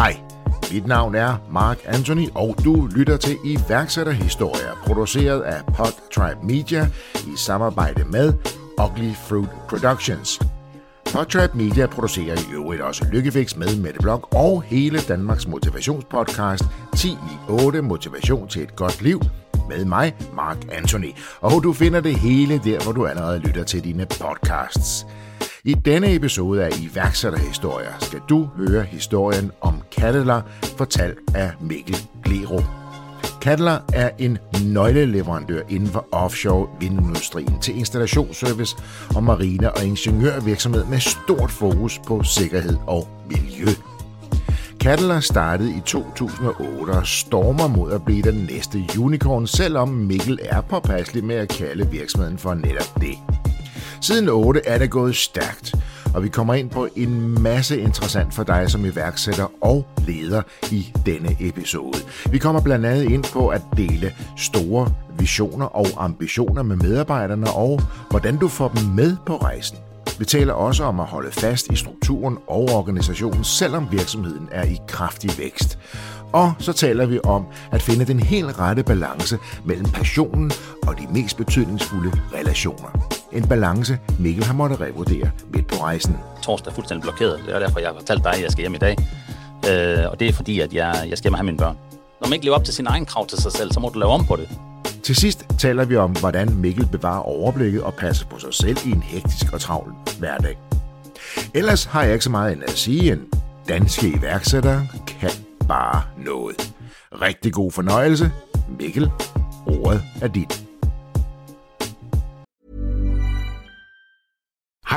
Hej, mit navn er Mark Anthony, og du lytter til iværksætterhistorier, produceret af Podtribe Media i samarbejde med Ugly Fruit Productions. Podtribe Media producerer i øvrigt også Lykkefix med Mette Blok og hele Danmarks motivationspodcast 10 i 8 Motivation til et godt liv med mig, Mark Anthony. Og du finder det hele der, hvor du allerede lytter til dine podcasts. I denne episode af iværksætterhistorier skal du høre historien om Kattler, fortalt af Mikkel Glero. Kattler er en nøgleleverandør inden for offshore vindindustrien til installationsservice og marine- og ingeniørvirksomhed med stort fokus på sikkerhed og miljø. Kattler startede i 2008 og stormer mod at blive den næste unicorn, selvom Mikkel er påpasselig med at kalde virksomheden for netop det. Siden 8 er det gået stærkt, og vi kommer ind på en masse interessant for dig som iværksætter og leder i denne episode. Vi kommer blandt andet ind på at dele store visioner og ambitioner med medarbejderne og hvordan du får dem med på rejsen. Vi taler også om at holde fast i strukturen og organisationen, selvom virksomheden er i kraftig vækst. Og så taler vi om at finde den helt rette balance mellem passionen og de mest betydningsfulde relationer. En balance, Mikkel har måttet revurdere midt på rejsen. Torsdag er fuldstændig blokeret. Det er derfor, jeg har fortalt dig, at jeg skal hjem i dag. Øh, og det er fordi, at jeg, jeg skal hjem og have mine børn. Når man ikke lever op til sin egen krav til sig selv, så må du lave om på det. Til sidst taler vi om, hvordan Mikkel bevarer overblikket og passer på sig selv i en hektisk og travl hverdag. Ellers har jeg ikke så meget end at sige, en danske iværksætter kan bare noget. Rigtig god fornøjelse. Mikkel, ordet er dit.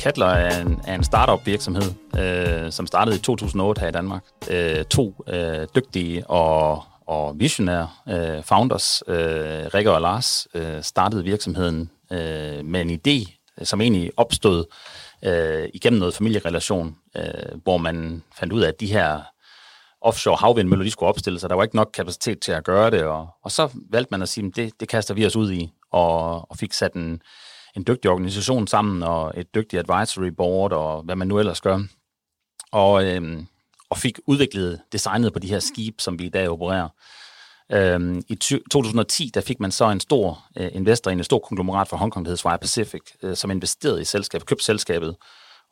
Katler er en, er en startup virksomhed, øh, som startede i 2008 her i Danmark. Øh, to øh, dygtige og, og visionære øh, founders, øh, Rikke og Lars, øh, startede virksomheden øh, med en idé, øh, som egentlig opstod øh, igennem noget familierelation, øh, hvor man fandt ud af, at de her offshore havvindmøller, de skulle opstille sig. Der var ikke nok kapacitet til at gøre det, og, og så valgte man at sige, at det, det kaster vi os ud i, og, og fik sat en, en dygtig organisation sammen, og et dygtigt advisory board, og hvad man nu ellers gør. Og, øhm, og fik udviklet designet på de her skib, som vi i dag opererer. Øhm, I 2010 der fik man så en stor øh, investor i en stor konglomerat fra Hongkong, der hedder Swire Pacific, øh, som investerede i selskabet, købte selskabet,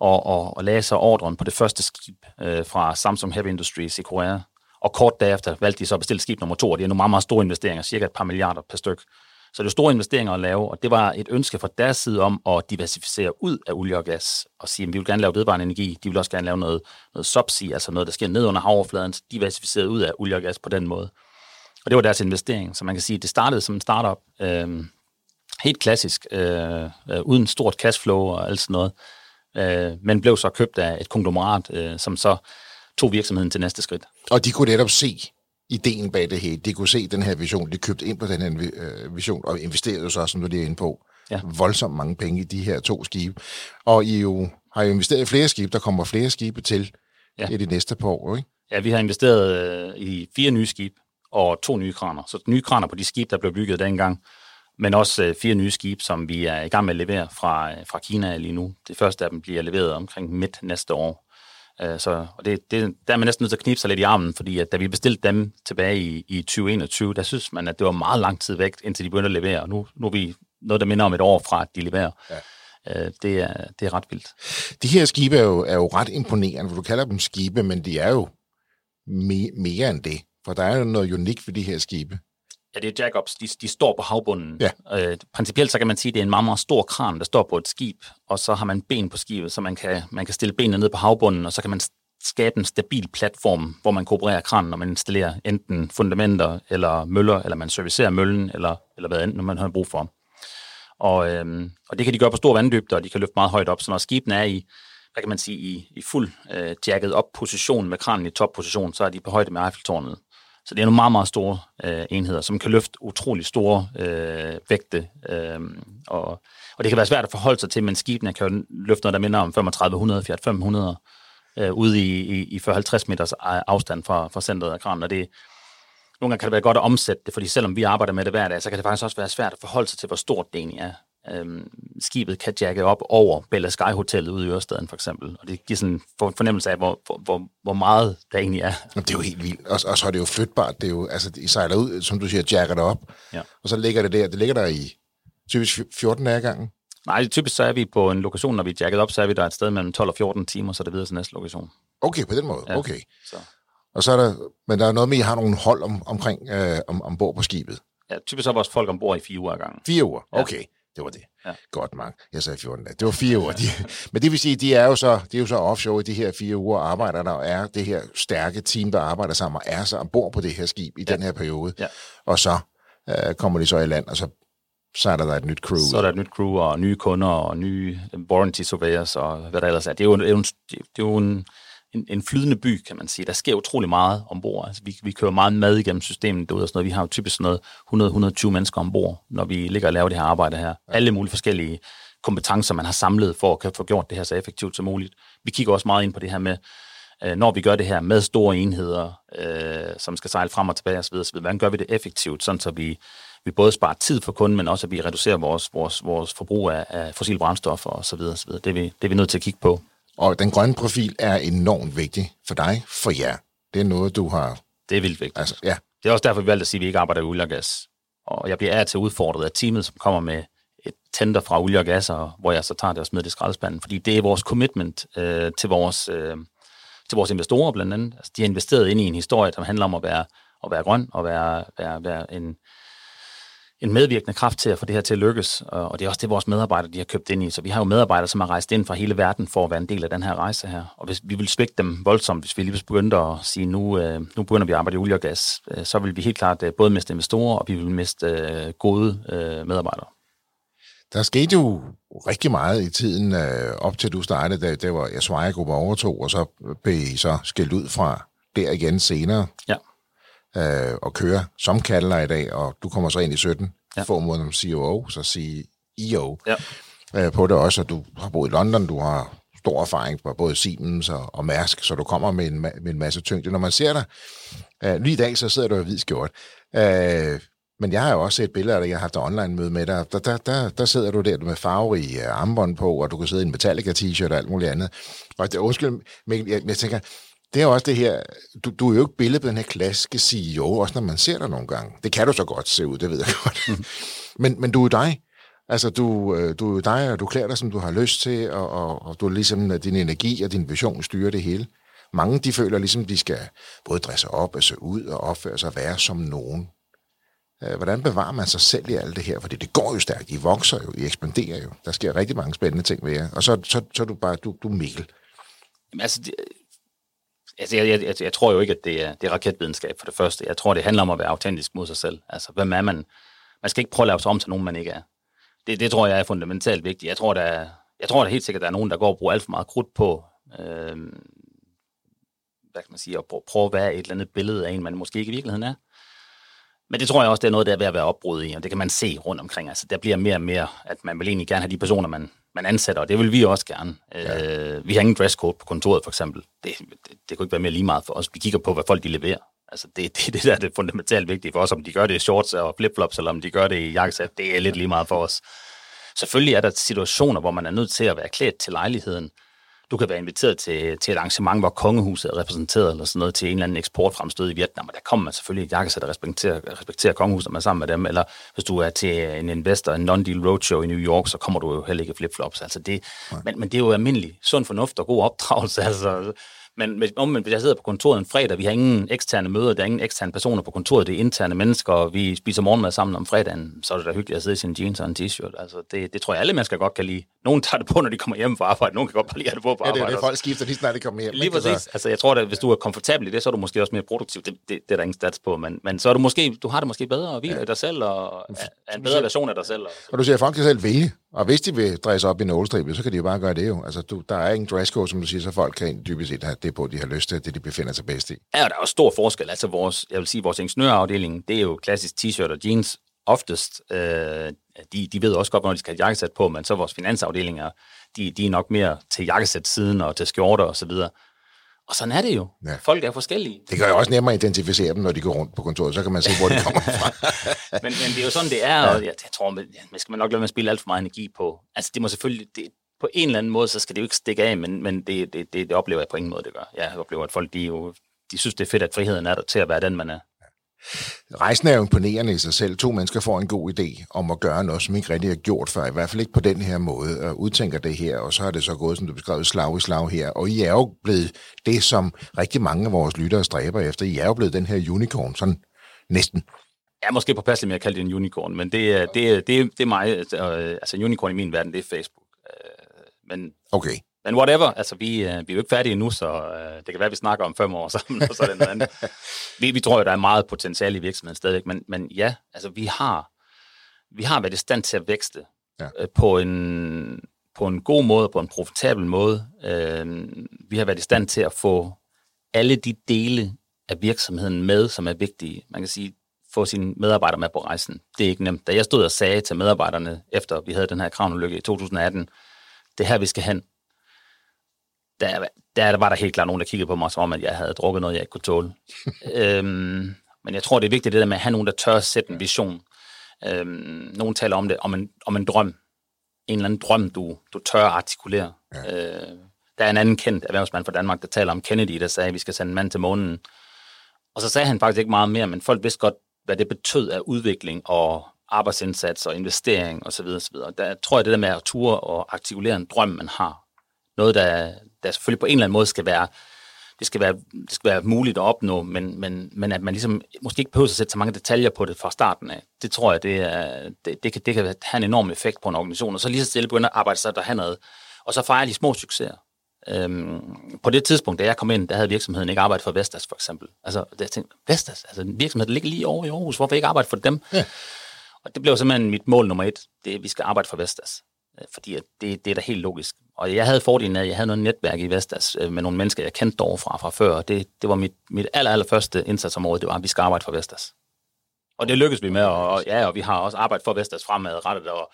og, og, og lagde så ordren på det første skib øh, fra Samsung Heavy Industries i Korea. Og kort derefter valgte de så at bestille skib nummer to, og det er nogle meget, meget store investeringer, cirka et par milliarder per styk. Så det er store investeringer at lave, og det var et ønske fra deres side om at diversificere ud af olie og gas, og sige, at vi vil gerne lave vedvarende energi, de vil også gerne lave noget, noget subsea, altså noget, der sker ned under havoverfladen, diversificeret ud af olie og gas på den måde. Og det var deres investering, så man kan sige, at det startede som en startup, øh, helt klassisk, øh, øh, uden stort cashflow og alt sådan noget, øh, men blev så købt af et konglomerat, øh, som så tog virksomheden til næste skridt. Og de kunne netop se ideen bag det hele. De kunne se den her vision, de købte ind på den her øh, vision, og investerede jo så, som du lige er inde på, ja. voldsomt mange penge i de her to skibe. Og I jo, har jo investeret i flere skibe, der kommer flere skibe til ja. i de næste par år, ikke? Ja, vi har investeret øh, i fire nye skibe og to nye kraner. Så nye kraner på de skibe, der blev bygget dengang, men også øh, fire nye skibe, som vi er i gang med at levere fra, fra Kina lige nu. Det første af dem bliver leveret omkring midt næste år. Øh, så, og det, det, der er man næsten nødt til at knibe sig lidt i armen, fordi at da vi bestilte dem tilbage i, i 2021, der synes man, at det var meget lang tid væk, indtil de begyndte at levere. Og nu, nu er vi noget, der minder om et år fra, at de leverer. Ja. Øh, det, er, det er ret vildt. De her skibe er jo, er jo ret imponerende, for du kalder dem skibe, men de er jo me, mere end det. For der er jo noget unikt ved de her skibe. Ja, det er jackups. De, de står på havbunden. Ja. Øh, principielt så kan man sige, at det er en meget, meget stor kran, der står på et skib, og så har man ben på skibet, så man kan, man kan stille benene ned på havbunden, og så kan man skabe en stabil platform, hvor man kan operere kranen, når man installerer enten fundamenter eller møller, eller man servicerer møllen, eller, eller hvad når man har brug for. Og, øhm, og det kan de gøre på stor vanddybde, og de kan løfte meget højt op, så når skibene er i hvad kan man sige, i, i fuld øh, jacket op position med kranen i topposition, så er de på højde med Eiffeltårnet. Så det er nogle meget, meget store øh, enheder, som kan løfte utrolig store øh, vægte. Øh, og, og det kan være svært at forholde sig til, men skibene kan jo løfte noget, der minder om 3500, 4500 øh, ude i, i, i 40-50 meters øh, afstand fra, fra centret af kranen. Og det, nogle gange kan det være godt at omsætte det, fordi selvom vi arbejder med det hver dag, så kan det faktisk også være svært at forholde sig til, hvor stort det egentlig er. Øhm, skibet kan jacke op over Bella Sky Hotellet ude i Ørestaden for eksempel, og det giver sådan en fornemmelse af, hvor, hvor, hvor, meget der egentlig er. Det er jo helt vildt, og, og så er det jo flytbart, det er jo, altså I sejler ud, som du siger, jacker det op, ja. og så ligger det der, det ligger der i typisk 14 dage gangen. Nej, typisk så er vi på en lokation, når vi er jacket op, så er vi der et sted mellem 12 og 14 timer, så er det videre til næste lokation. Okay, på den måde, ja. okay. Så. Og så er der, men der er noget med, at I har nogle hold om, omkring, øh, om, ombord på skibet. Ja, typisk så er vores folk ombord i fire uger ad gangen. Fire uger, okay. Ja. Det var det. Ja. Godt, Mark. Jeg sagde 14 dage. Det var fire uger. De, men det vil sige, de er jo så, de er jo så offshore i de her fire uger, og arbejder der, og er det her stærke team, der arbejder sammen, og er så ombord på det her skib i ja. den her periode. Ja. Og så øh, kommer de så i land, og så så er der, der et nyt crew. Så er der et nyt crew, og nye kunder, og nye warranty surveyors, og hvad der ellers er. Det er jo, det er jo, en, det er jo en, en, en flydende by, kan man sige. Der sker utrolig meget ombord. Altså, vi, vi kører meget mad igennem systemet derude og sådan noget. Vi har jo typisk sådan noget 100-120 mennesker ombord, når vi ligger og laver det her arbejde her. Alle mulige forskellige kompetencer, man har samlet for at få gjort det her så effektivt som muligt. Vi kigger også meget ind på det her med, øh, når vi gør det her med store enheder, øh, som skal sejle frem og tilbage osv., osv. Hvordan gør vi det effektivt, sådan så vi, vi både sparer tid for kunden, men også at vi reducerer vores, vores, vores forbrug af, af fossile brændstoffer osv. osv. Det, er vi, det er vi nødt til at kigge på. Og den grønne profil er enormt vigtig for dig, for jer. Det er noget, du har... Det er vildt vigtigt. Altså, ja. Det er også derfor, vi valgte at sige, at vi ikke arbejder i olie og gas. Og jeg bliver af til udfordret af teamet, som kommer med et tender fra olie og gas, og hvor jeg så tager det og smider det i skraldespanden. Fordi det er vores commitment øh, til, vores, øh, til vores investorer blandt andet. Altså, de har investeret ind i en historie, som handler om at være, at være grøn og være, være, være en, en medvirkende kraft til at få det her til at lykkes, og det er også det, vores medarbejdere de har købt ind i. Så vi har jo medarbejdere, som har rejst ind fra hele verden for at være en del af den her rejse her. Og hvis vi vil svække dem voldsomt, hvis vi lige begyndte at sige, nu, øh, nu begynder vi at arbejde i olie og gas, øh, så vil vi helt klart øh, både miste investorer, og vi vil miste gode medarbejdere. Der skete jo rigtig meget i tiden op til du startede, da, det var Aswaja Gruppe overtog, og så blev I så skældt ud fra der igen senere. Ja øh, og køre som kalder i dag, og du kommer så ind i 17, ja. få måneder som COO, så CEO ja. øh, på det også, og du har boet i London, du har stor erfaring på både Siemens og, og Mærsk, så du kommer med en, med en masse tyngde. Når man ser dig, øh, lige i dag, så sidder du i hvid skjort. Øh, men jeg har jo også set billeder af dig, jeg har haft et online-møde med dig. Der, der, der, der sidder du der med farverige uh, armbånd på, og du kan sidde i en Metallica-t-shirt og alt muligt andet. Og det, undskyld, men jeg, jeg tænker, det er også det her, du, du er jo ikke billedet på den her klassiske CEO, også når man ser dig nogle gange. Det kan du så godt se ud, det ved jeg godt. Mm. men, men du er dig. Altså, du, øh, du er dig, og du klæder dig, som du har lyst til, og, og, og du er ligesom, øh, din energi og din vision styrer det hele. Mange, de føler ligesom, de skal både dresse op og se ud og opføre sig og være som nogen. Øh, hvordan bevarer man sig selv i alt det her? Fordi det går jo stærkt. I vokser jo, I ekspanderer jo. Der sker rigtig mange spændende ting ved jer. Og så, så, så er du bare, du, du er Mikkel. Jamen, altså, det, Altså, jeg, jeg, jeg, jeg tror jo ikke, at det er, det er raketvidenskab for det første. Jeg tror, det handler om at være autentisk mod sig selv. Altså, hvem er man? Man skal ikke prøve at lave sig om til nogen, man ikke er. Det, det tror jeg er fundamentalt vigtigt. Jeg tror, der er, jeg tror der helt sikkert, at der er nogen, der går og bruger alt for meget krudt på, øh, hvad kan man sige, at prøve at være et eller andet billede af en, man måske ikke i virkeligheden er. Men det tror jeg også, det er noget, der er ved at være opbrud i, og det kan man se rundt omkring. Altså, der bliver mere og mere, at man vil egentlig gerne have de personer, man, man ansætter, og det vil vi også gerne. Ja. Øh, vi har ingen dresscode på kontoret, for eksempel. Det, det, det kunne ikke være mere lige meget for os. Vi kigger på, hvad folk de leverer. Altså, det, det, det der er det fundamentalt vigtige for os, om de gør det i shorts og flipflops, eller om de gør det i jakkesæt, det er lidt lige meget for os. Selvfølgelig er der situationer, hvor man er nødt til at være klædt til lejligheden, du kan være inviteret til, til et arrangement, hvor kongehuset er repræsenteret, eller sådan noget, til en eller anden eksportfremstød i Vietnam, og der kommer man selvfølgelig et jakkesæt, der respekterer, respekterer kongehuset, man sammen med dem, eller hvis du er til en investor, en non-deal roadshow i New York, så kommer du jo heller ikke flip-flops. Altså det, men, men det er jo almindelig sund fornuft og god opdragelse. Altså, men hvis, om, hvis jeg sidder på kontoret en fredag, vi har ingen eksterne møder, der er ingen eksterne personer på kontoret, det er interne mennesker, og vi spiser morgenmad sammen om fredagen, så er det da hyggeligt at sidde i sin jeans og en t-shirt. Altså, det, det tror jeg alle mennesker godt kan lide. Nogle tager det på, når de kommer hjem fra arbejde, nogle kan godt bare lide at det på på arbejde. Ja, det er det, folk skifter lige snart de kommer hjem. Lige præcis. Altså-, altså, jeg tror, at hvis du er komfortabel i det, så er du måske også mere produktiv. Det, det, det er der ingen stats på, men, men så er du måske, du har det måske bedre og hviler ja. i dig selv, og er en bedre version af dig selv. Og, og du siger, at folk kan selv vælge og hvis de vil dresse op i nålstribet, så kan de jo bare gøre det jo. Altså, du, der er ingen dresscode, som du siger, så folk kan dybest set have det på, de har lyst til, det de befinder sig bedst i. Ja, og der er også stor forskel. Altså, vores, jeg vil sige, vores ingeniørafdeling, det er jo klassisk t-shirt og jeans oftest. Øh, de, de ved også godt, hvornår de skal have jakkesæt på, men så vores finansafdelinger, de, de er nok mere til jakkesæt-siden og til skjorter og så videre. Og sådan er det jo. Ja. Folk er forskellige. Det gør jo også nemmere at identificere dem, når de går rundt på kontoret. Så kan man se, hvor de kommer fra. men, men det er jo sådan, det er. Og jeg, jeg tror, man, man skal man nok lade med at spille alt for meget energi på. Altså, det må selvfølgelig... Det, på en eller anden måde, så skal det jo ikke stikke af, men, men det, det, det, det oplever jeg på ingen måde, det gør. Jeg oplever, at folk de jo, de synes, det er fedt, at friheden er der til at være den, man er. Rejsen er jo imponerende i sig selv. To mennesker får en god idé om at gøre noget, som ikke rigtig har gjort før. I hvert fald ikke på den her måde. Og udtænker det her, og så har det så gået, som du beskrev, slag i slag her. Og I er jo blevet det, som rigtig mange af vores lyttere stræber efter. I er jo blevet den her unicorn, sådan næsten. Er måske påpasselig med at kalde det en unicorn, men det er, det er, det er, det er mig. Altså en unicorn i min verden, det er Facebook. Øh, men okay. Men whatever, altså vi, uh, vi er jo ikke færdige endnu, så uh, det kan være, at vi snakker om fem år sammen, og så er det noget andet. vi, vi tror jo, der er meget potentiale i virksomheden stadigvæk, men, men ja, altså vi har, vi har været i stand til at vækste ja. uh, på, en, på en god måde, på en profitabel måde. Uh, vi har været i stand til at få alle de dele af virksomheden med, som er vigtige. Man kan sige, få sine medarbejdere med på rejsen. Det er ikke nemt. Da jeg stod og sagde til medarbejderne, efter vi havde den her kravnulykke i 2018, det er her, vi skal hen der, der var der helt klart nogen, der kiggede på mig, som om, at jeg havde drukket noget, jeg ikke kunne tåle. øhm, men jeg tror, det er vigtigt det der med at have nogen, der tør at sætte en vision. Øhm, nogen taler om det, om en, om en drøm. En eller anden drøm, du, du tør at artikulere. Ja. Øh, der er en anden kendt erhvervsmand fra Danmark, der taler om Kennedy, der sagde, at vi skal sende en mand til månen. Og så sagde han faktisk ikke meget mere, men folk vidste godt, hvad det betød af udvikling og arbejdsindsats og investering osv. osv. Der tror jeg, det der med at ture og artikulere en drøm, man har, noget, der, der selvfølgelig på en eller anden måde skal være, det skal være, det skal være muligt at opnå, men, men, men at man ligesom måske ikke behøver at sætte så mange detaljer på det fra starten af. Det tror jeg, det, er, det, det, kan, det kan have en enorm effekt på en organisation, og så lige så stille begynder at arbejde sig derhen ad, og så fejre de små succeser. Øhm, på det tidspunkt, da jeg kom ind, der havde virksomheden ikke arbejdet for Vestas, for eksempel. Altså, jeg tænkte, Vestas, altså en virksomhed, der ligger lige over i Aarhus, hvorfor ikke arbejde for dem? Ja. Og det blev simpelthen mit mål nummer et, det er, at vi skal arbejde for Vestas. Øh, fordi fordi det, det er da helt logisk. Og jeg havde fordelen af, at jeg havde noget netværk i Vestas øh, med nogle mennesker, jeg kendte derovre fra, fra før. Det, det var mit, mit aller, aller første indsatsområde, det var, at vi skal arbejde for Vestas. Og det lykkedes vi med, og, og ja, og vi har også arbejdet for Vestas fremadrettet, og,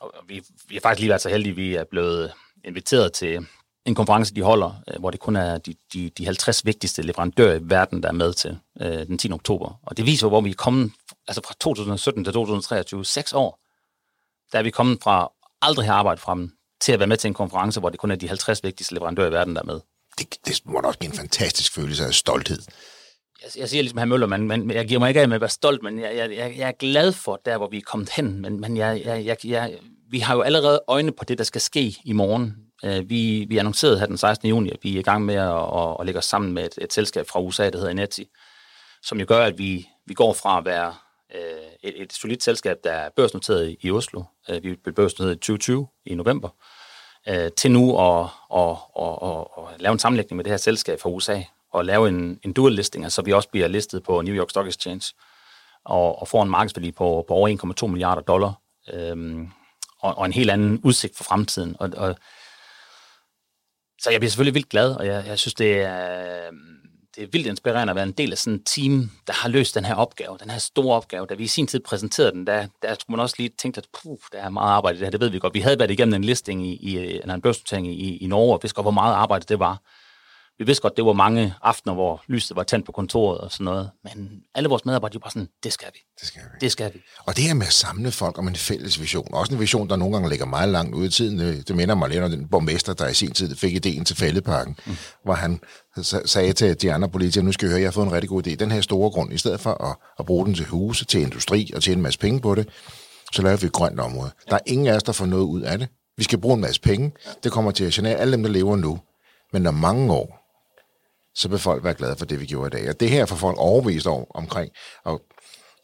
og vi, vi har faktisk lige været så heldige, at vi er blevet inviteret til en konference, de holder, øh, hvor det kun er de, de, de 50 vigtigste leverandører i verden, der er med til øh, den 10. oktober. Og det viser, hvor vi er kommet altså fra 2017 til 2023, seks år, der er vi kommet fra aldrig have arbejdet fra dem, til at være med til en konference, hvor det kun er de 50 vigtigste leverandører i verden, der er med. Det, det må da også give en fantastisk følelse af stolthed. Jeg, jeg siger ligesom her Møller, men, men jeg giver mig ikke af med at være stolt, men jeg, jeg, jeg er glad for der, hvor vi er kommet hen. Men, men jeg, jeg, jeg, jeg, vi har jo allerede øjne på det, der skal ske i morgen. Uh, vi, vi annoncerede her den 16. juni, at vi er i gang med at, at, at lægge os sammen med et, et selskab fra USA, der hedder Ineti, som jo gør, at vi, vi går fra at være øh, et, et solidt selskab, der er børsnoteret i Oslo. Øh, vi blev børsnoteret i 2020 i november. Øh, til nu at, og, og, og, og lave en sammenlægning med det her selskab fra USA og lave en, en dual listing, altså, så altså vi også bliver listet på New York Stock Exchange og, og får en markedsværdi på, på over 1,2 milliarder dollar. øh, og, og en helt anden udsigt for fremtiden. Og, og, så jeg bliver selvfølgelig vildt glad, og jeg, jeg synes, det er, øhm, det er vildt inspirerende at være en del af sådan et team, der har løst den her opgave, den her store opgave. Da vi i sin tid præsenterede den, der, der skulle man også lige tænke, at puh, der er meget arbejde i det her, det ved vi godt. Vi havde været igennem en listing i, i en børsnotering i, i Norge, og vidste godt, hvor meget arbejde det var vi vidste godt, det var mange aftener, hvor lyset var tændt på kontoret og sådan noget. Men alle vores medarbejdere, de var sådan, det skal vi. Det skal vi. Det skal vi. Og det her med at samle folk om en fælles vision, også en vision, der nogle gange ligger meget langt ude i tiden. Det, det minder mig lidt om den borgmester, der i sin tid fik ideen til fældeparken, mm. hvor han sagde til de andre politikere, nu skal I høre, jeg har fået en rigtig god idé. Den her store grund, i stedet for at, at bruge den til huse, til industri og tjene en masse penge på det, så laver vi et grønt område. Der er ingen af os, der får noget ud af det. Vi skal bruge en masse penge. Det kommer til at genere alle dem, der lever nu. Men når mange år, så vil folk være glade for det, vi gjorde i dag. Og det her får folk overbevist over, omkring at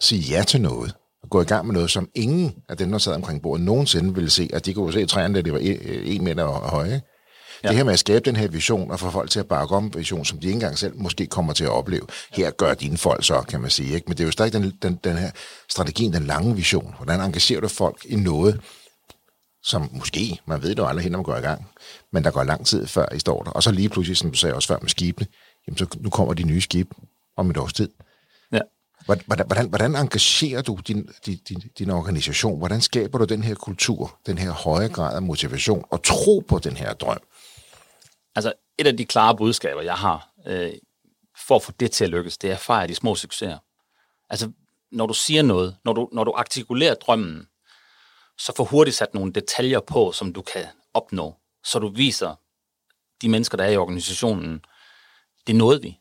sige ja til noget, og gå i gang med noget, som ingen af dem, der sad omkring bordet, nogensinde ville se, at de kunne se træerne, det var en meter høje. Ja. Det her med at skabe den her vision, og få folk til at bakke om vision, som de ikke engang selv måske kommer til at opleve. Her gør dine folk så, kan man sige. Ikke? Men det er jo stadig den, den, den her strategien, den lange vision. Hvordan engagerer du folk i noget, som måske, man ved det jo aldrig, når man går i gang, men der går lang tid før I står der. Og så lige pludselig, som du sagde også før med skibene, jamen så nu kommer de nye skibe om et års tid. Ja. Hvordan, hvordan, hvordan engagerer du din, din, din, din organisation? Hvordan skaber du den her kultur, den her høje grad af motivation og tro på den her drøm? Altså, et af de klare budskaber, jeg har, øh, for at få det til at lykkes, det er at fejre de små succeser. Altså, når du siger noget, når du, når du artikulerer drømmen, så få hurtigt sat nogle detaljer på, som du kan opnå, så du viser de mennesker, der er i organisationen, det nåede vi.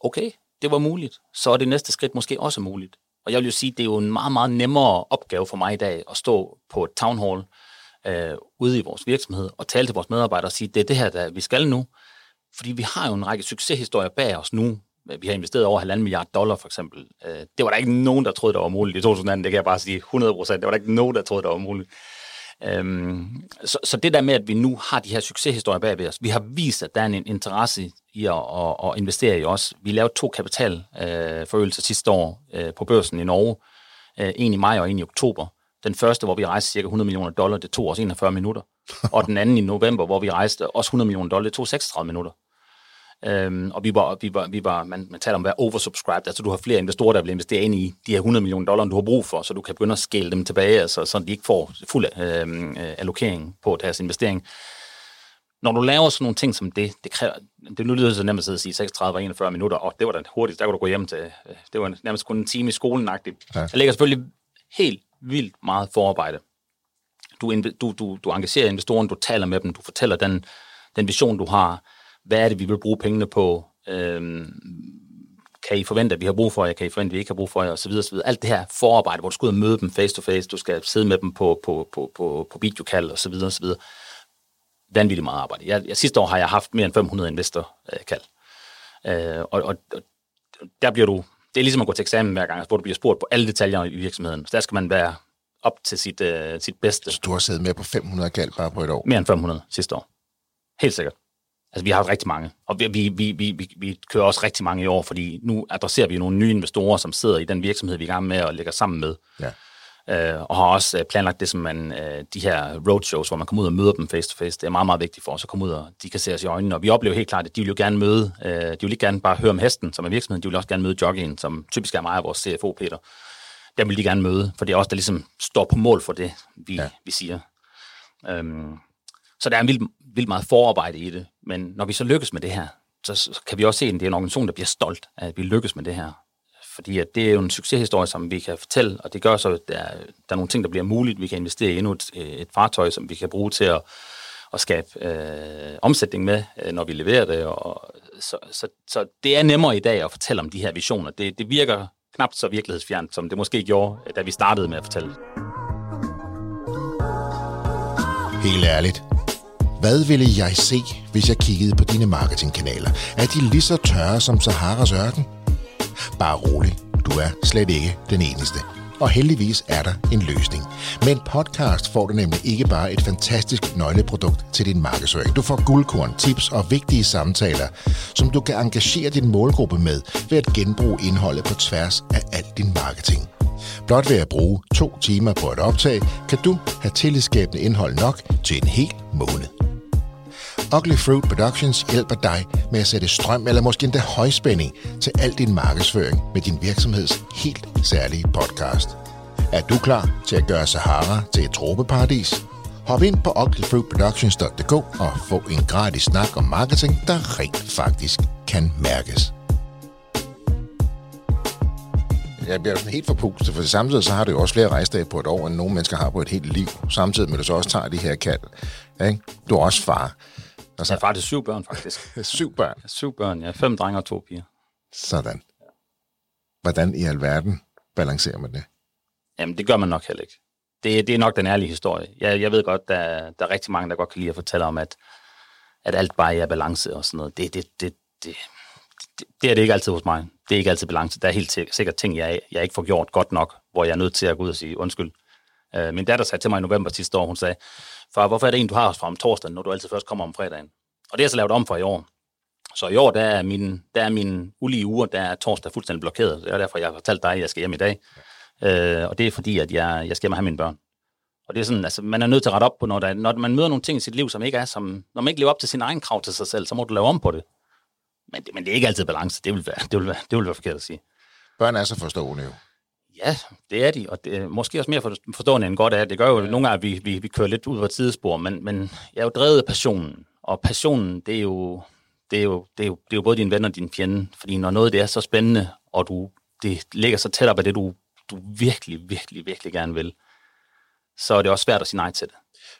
Okay, det var muligt. Så er det næste skridt måske også muligt. Og jeg vil jo sige, det er jo en meget, meget nemmere opgave for mig i dag at stå på et town hall øh, ude i vores virksomhed og tale til vores medarbejdere og sige, det er det her, der vi skal nu. Fordi vi har jo en række succeshistorier bag os nu. Vi har investeret over 1,5 milliard dollar for eksempel. Øh, det var der ikke nogen, der troede, der var muligt i 2018. Det kan jeg bare sige 100 procent. Det var der ikke nogen, der troede, der var muligt. Øhm, så, så det der med, at vi nu har de her succeshistorier bag ved os, vi har vist, at der er en interesse i at, at, at investere i os. Vi lavede to kapitalforøgelser øh, sidste år øh, på børsen i Norge. Øh, en i maj og en i oktober. Den første, hvor vi rejste cirka 100 millioner dollar, det tog os 41 minutter. Og den anden i november, hvor vi rejste også 100 millioner dollar, det tog 36 minutter. Øhm, og vi var, vi var, vi var man, man taler om at være oversubscribed, altså du har flere investorer, der vil investere ind i de her 100 millioner dollar, du har brug for, så du kan begynde at skæle dem tilbage, altså, så de ikke får fuld øhm, øh, allokering på deres investering. Når du laver sådan nogle ting som det, det kræver, det lyder så nemt at sidde og sige 36 og 41 minutter, og det var da hurtigt, der kunne du gå hjem til, øh, det var nærmest kun en time i skolen -agtigt. Ja. Der ligger selvfølgelig helt vildt meget forarbejde. Du, du, du, du engagerer investoren, du taler med dem, du fortæller den, den vision, du har, hvad er det, vi vil bruge pengene på? Øhm, kan I forvente, at vi har brug for jer? Kan I forvente, at vi ikke har brug for jer? Og så videre, så videre. Alt det her forarbejde, hvor du skal ud og møde dem face to face, du skal sidde med dem på, på, på, på, på videokald og så videre, og så videre. Vanvittigt meget arbejde. Jeg, jeg, sidste år har jeg haft mere end 500 investorkald. Øh, og, og, og der bliver du, det er ligesom at gå til eksamen hver gang, hvor du bliver spurgt på alle detaljer i virksomheden. Så der skal man være op til sit, uh, sit bedste. Så du har siddet med på 500 kald bare på et år? Mere end 500 sidste år. Helt sikkert. Altså, vi har rigtig mange, og vi, vi, vi, vi, vi kører også rigtig mange i år, fordi nu adresserer vi nogle nye investorer, som sidder i den virksomhed, vi er i gang med at lægge sammen med. Ja. Øh, og har også øh, planlagt det som man, øh, de her roadshows, hvor man kommer ud og møder dem face to face. Det er meget, meget vigtigt for os at komme ud, og de kan se os i øjnene. Og vi oplever helt klart, at de vil jo gerne møde, øh, de vil ikke gerne bare høre om hesten, som er virksomheden, de vil også gerne møde joggingen, som typisk er mig og vores CFO, Peter. Der vil de gerne møde, for det er også der ligesom står på mål for det, vi, ja. vi siger. Øhm, så der er en vild, vildt meget forarbejde i det. Men når vi så lykkes med det her, så kan vi også se, at det er en organisation, der bliver stolt af, at vi lykkes med det her. Fordi at det er jo en succeshistorie, som vi kan fortælle, og det gør så, at der, der er nogle ting, der bliver muligt. Vi kan investere i endnu et, et fartøj, som vi kan bruge til at, at skabe øh, omsætning med, øh, når vi leverer det. Og, så, så, så det er nemmere i dag at fortælle om de her visioner. Det, det virker knap så virkelighedsfjernt, som det måske gjorde, da vi startede med at fortælle. Helt ærligt. Hvad ville jeg se, hvis jeg kiggede på dine marketingkanaler? Er de lige så tørre som Saharas ørken? Bare rolig, du er slet ikke den eneste. Og heldigvis er der en løsning. Med en podcast får du nemlig ikke bare et fantastisk nøgleprodukt til din markedsføring. Du får guldkorn, tips og vigtige samtaler, som du kan engagere din målgruppe med ved at genbruge indholdet på tværs af al din marketing. Blot ved at bruge to timer på et optag, kan du have tillidsskabende indhold nok til en hel måned. Ugly Fruit Productions hjælper dig med at sætte strøm eller måske endda højspænding til al din markedsføring med din virksomheds helt særlige podcast. Er du klar til at gøre Sahara til et tropeparadis? Hop ind på uglyfruitproductions.dk og få en gratis snak om marketing, der rent faktisk kan mærkes. Jeg bliver sådan helt forpustet, for samtidig så har du jo også flere rejsdage på et år, end nogle mennesker har på et helt liv. Samtidig med, at du så også tager de her kald. Ikke? Du er også far. Altså, jeg er far til syv børn, faktisk. syv børn? Ja, syv børn, ja. Fem drenge og to piger. Sådan. Hvordan i alverden balancerer man det? Jamen, det gør man nok heller ikke. Det, det er nok den ærlige historie. Jeg, jeg ved godt, der, der er rigtig mange, der godt kan lide at fortælle om, at, at alt bare er balance og sådan noget. Det, det, det, det, det, det er det ikke altid hos mig. Det er ikke altid balance. Der er helt sikkert ting, jeg, jeg ikke får gjort godt nok, hvor jeg er nødt til at gå ud og sige undskyld. Uh, min datter sagde til mig i november sidste år, hun sagde, far, hvorfor er det en, du har fra om torsdagen, når du altid først kommer om fredagen? Og det er så lavet om for i år. Så i år, der er min, der er min ulige uger, der er torsdag fuldstændig blokeret. Det er derfor, jeg har fortalt dig, at jeg skal hjem i dag. Øh, og det er fordi, at jeg, jeg skal hjem og have mine børn. Og det er sådan, altså, man er nødt til at rette op på, når, der, når man møder nogle ting i sit liv, som ikke er som... Når man ikke lever op til sin egen krav til sig selv, så må du lave om på det. Men, det, men det er ikke altid balance. Det vil være, det vil være, det vil være forkert at sige. Børn er så forstående jo. Ja, det er de, og det er måske også mere forstående end godt er. Det gør jo ja. nogle gange, at vi, vi, vi kører lidt ud på et sidespor, men, men jeg er jo drevet af passionen, og passionen, det er jo, det er jo, det er jo, det er jo både din ven og din fjende, fordi når noget det er så spændende, og du, det ligger så tæt op af det, du, du virkelig, virkelig, virkelig gerne vil, så er det også svært at sige nej til det.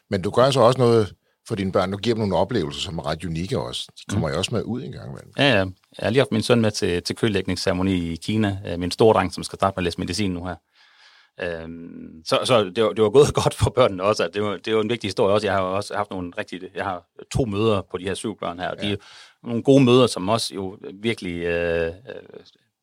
Men du gør så også noget for dine børn. Du giver dem nogle oplevelser, som er ret unikke også. De kommer mm. jo også med ud en gang imellem. Ja, ja. Jeg har lige haft min søn med til, til kølægningsceremoni i Kina. Øh, min store dreng, som skal starte med at læse medicin nu her. Øhm, så så det, var, det var gået godt for børnene også. Det var, det var en vigtig historie også. Jeg har også haft nogle rigtige... Jeg har to møder på de her syv børn her, og ja. de er nogle gode møder, som også jo virkelig... Øh, øh,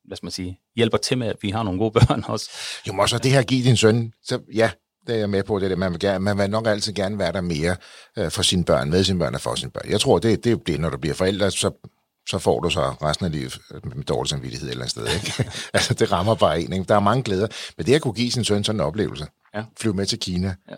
hvad skal man sige, hjælper til med, at vi har nogle gode børn også. Jo, men også det her give din søn, så ja, det er jeg med på, det der. Man vil, gerne, man vil nok altid gerne være der mere øh, for sine børn, med sine børn og for sine børn. Jeg tror, det, det er det, når du bliver forældre, så, så får du så resten af livet med dårlig samvittighed et eller andet sted. Ikke? altså, det rammer bare en. Ikke? Der er mange glæder. Men det at kunne give sin søn sådan en oplevelse, ja. flyve med til Kina, ja.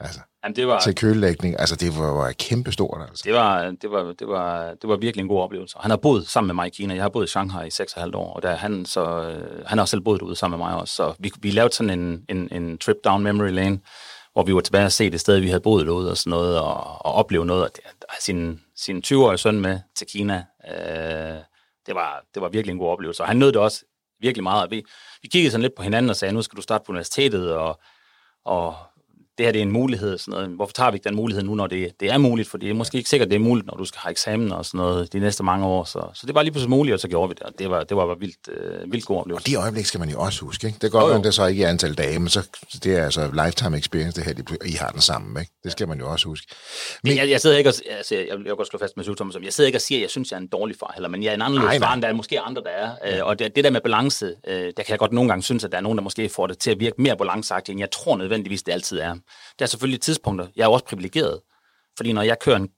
Altså, Jamen, det var, til kølelægning. Altså, det var, var kæmpe stort. Altså. Det, var, det, var, det, var, det var virkelig en god oplevelse. Han har boet sammen med mig i Kina. Jeg har boet i Shanghai i 6,5 år, og der, han, så, øh, han har selv boet derude sammen med mig også. Så vi, vi lavede sådan en, en, en trip down memory lane, hvor vi var tilbage og se det sted, vi havde boet derude og sådan noget, og, og opleve noget. Og sin, sin 20-årige søn med til Kina, øh, det, var, det var virkelig en god oplevelse. Og han nød det også virkelig meget. Vi, vi kiggede sådan lidt på hinanden og sagde, nu skal du starte på universitetet, og, og det her det er en mulighed. Sådan noget. Hvorfor tager vi ikke den mulighed nu, når det, det er muligt? For det er måske ikke sikkert, det er muligt, når du skal have eksamen og sådan noget de næste mange år. Så, så det var lige pludselig muligt, og så gjorde vi det. Og det var, det var bare vildt, øh, vildt god oplevelse. Og de øjeblik skal man jo også huske. Ikke? Det går godt, det er så ikke i antal dage, men så, det er altså lifetime experience, det her, I har den sammen. Ikke? Det skal man jo også huske. Men, men jeg, jeg, sidder ikke og, altså, jeg, jeg vil godt slå fast med Thomas, som jeg sidder ikke og siger, at jeg synes, jeg er en dårlig far, heller, men jeg er en anderledes far, end der er måske andre, der er. Ja. Øh, og det, det, der med balance, øh, der kan jeg godt nogle gange synes, at der er nogen, der måske får det til at virke mere balanceagtigt, end jeg tror nødvendigvis, det altid er. Det er selvfølgelig tidspunkter. Jeg er jo også privilegeret, fordi når jeg kører en,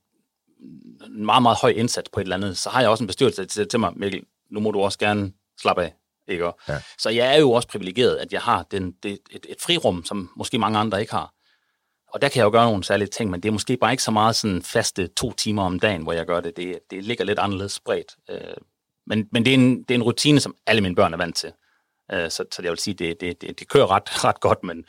en meget, meget høj indsats på et eller andet, så har jeg også en bestyrelse til, til mig, Mikkel, nu må du også gerne slappe af. Ikke? Ja. Så jeg er jo også privilegeret, at jeg har den, det, et, et frirum, som måske mange andre ikke har. Og der kan jeg jo gøre nogle særlige ting, men det er måske bare ikke så meget sådan faste to timer om dagen, hvor jeg gør det. Det, det ligger lidt anderledes spredt. Øh, men men det, er en, det er en rutine, som alle mine børn er vant til. Øh, så, så jeg vil sige, det, det, det, det kører ret, ret godt, men,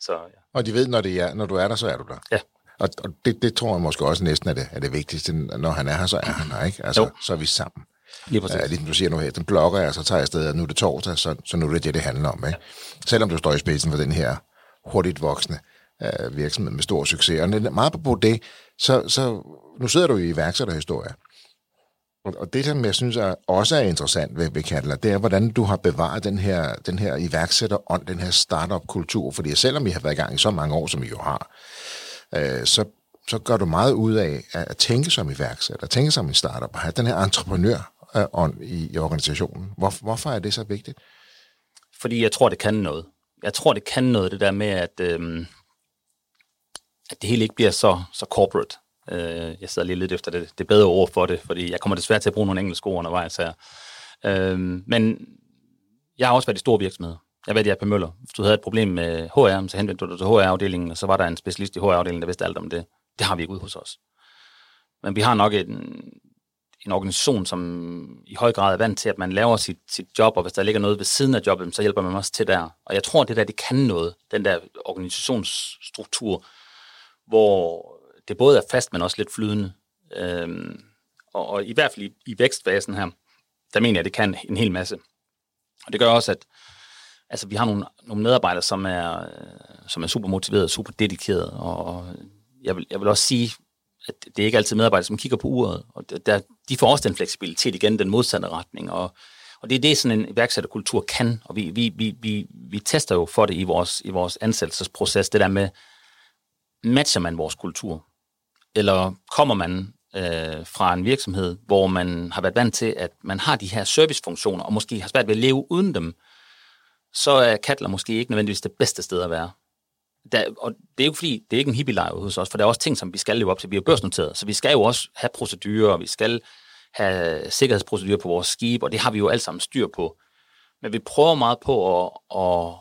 så, ja. Og de ved, når, det er, når du er der, så er du der. Ja. Og, og det, det tror jeg måske også næsten er det, er det vigtigste. Når han er her, så er han her, ikke? Altså, jo. så er vi sammen. Lige præcis. Ja, ligesom du siger nu her, den blogger jeg, så tager jeg afsted, og nu er det torsdag, så, så nu er det det, det handler om. Ikke? Ja. Selvom du står i spidsen for den her hurtigt voksende uh, virksomhed med stor succes. Og meget på det, så, så nu sidder du i iværksætterhistorie. Og det, som jeg synes er, også er interessant ved, ved Katla, det er, hvordan du har bevaret den her, den her iværksætterånd, den her startup-kultur. Fordi selvom vi har været i gang i så mange år, som vi jo har, øh, så, så gør du meget ud af at tænke som iværksætter, tænke som en startup, og have den her entreprenørånd i, i organisationen. Hvor, hvorfor er det så vigtigt? Fordi jeg tror, det kan noget. Jeg tror, det kan noget, det der med, at, øh, at det hele ikke bliver så, så corporate. Øh, jeg sidder lige lidt efter det, det bedre ord for det, fordi jeg kommer desværre til at bruge nogle engelske ord undervejs her. Øh, men jeg har også været i store virksomheder. Jeg ved, jeg er på Møller. Hvis du havde et problem med HR, så henvendte du dig til HR-afdelingen, og så var der en specialist i HR-afdelingen, der vidste alt om det. Det har vi ikke ude hos os. Men vi har nok en, en organisation, som i høj grad er vant til, at man laver sit, sit job, og hvis der ligger noget ved siden af jobbet, så hjælper man også til der. Og jeg tror, det der, det kan noget, den der organisationsstruktur, hvor det både er fast, men også lidt flydende. Øhm, og, og i hvert fald i, i vækstfasen her, der mener jeg, det kan en hel masse. Og det gør også, at altså, vi har nogle, nogle medarbejdere, som er, øh, som er super motiverede, super dedikerede, og jeg vil, jeg vil også sige, at det er ikke altid medarbejdere, som kigger på uret, og der, de får også den fleksibilitet igen, den modsatte retning, og, og det er det, sådan en iværksætterkultur kan, og vi, vi, vi, vi, vi tester jo for det i vores, i vores ansættelsesproces, det der med, matcher man vores kultur? Eller kommer man øh, fra en virksomhed, hvor man har været vant til, at man har de her servicefunktioner, og måske har svært ved at leve uden dem, så er Katler måske ikke nødvendigvis det bedste sted at være. Der, og det er jo fordi, det er ikke en hippie hos os, for der er også ting, som vi skal leve op til. Vi er børsnoteret, så vi skal jo også have procedurer, og vi skal have sikkerhedsprocedurer på vores skib, og det har vi jo alt sammen styr på. Men vi prøver meget på at, at,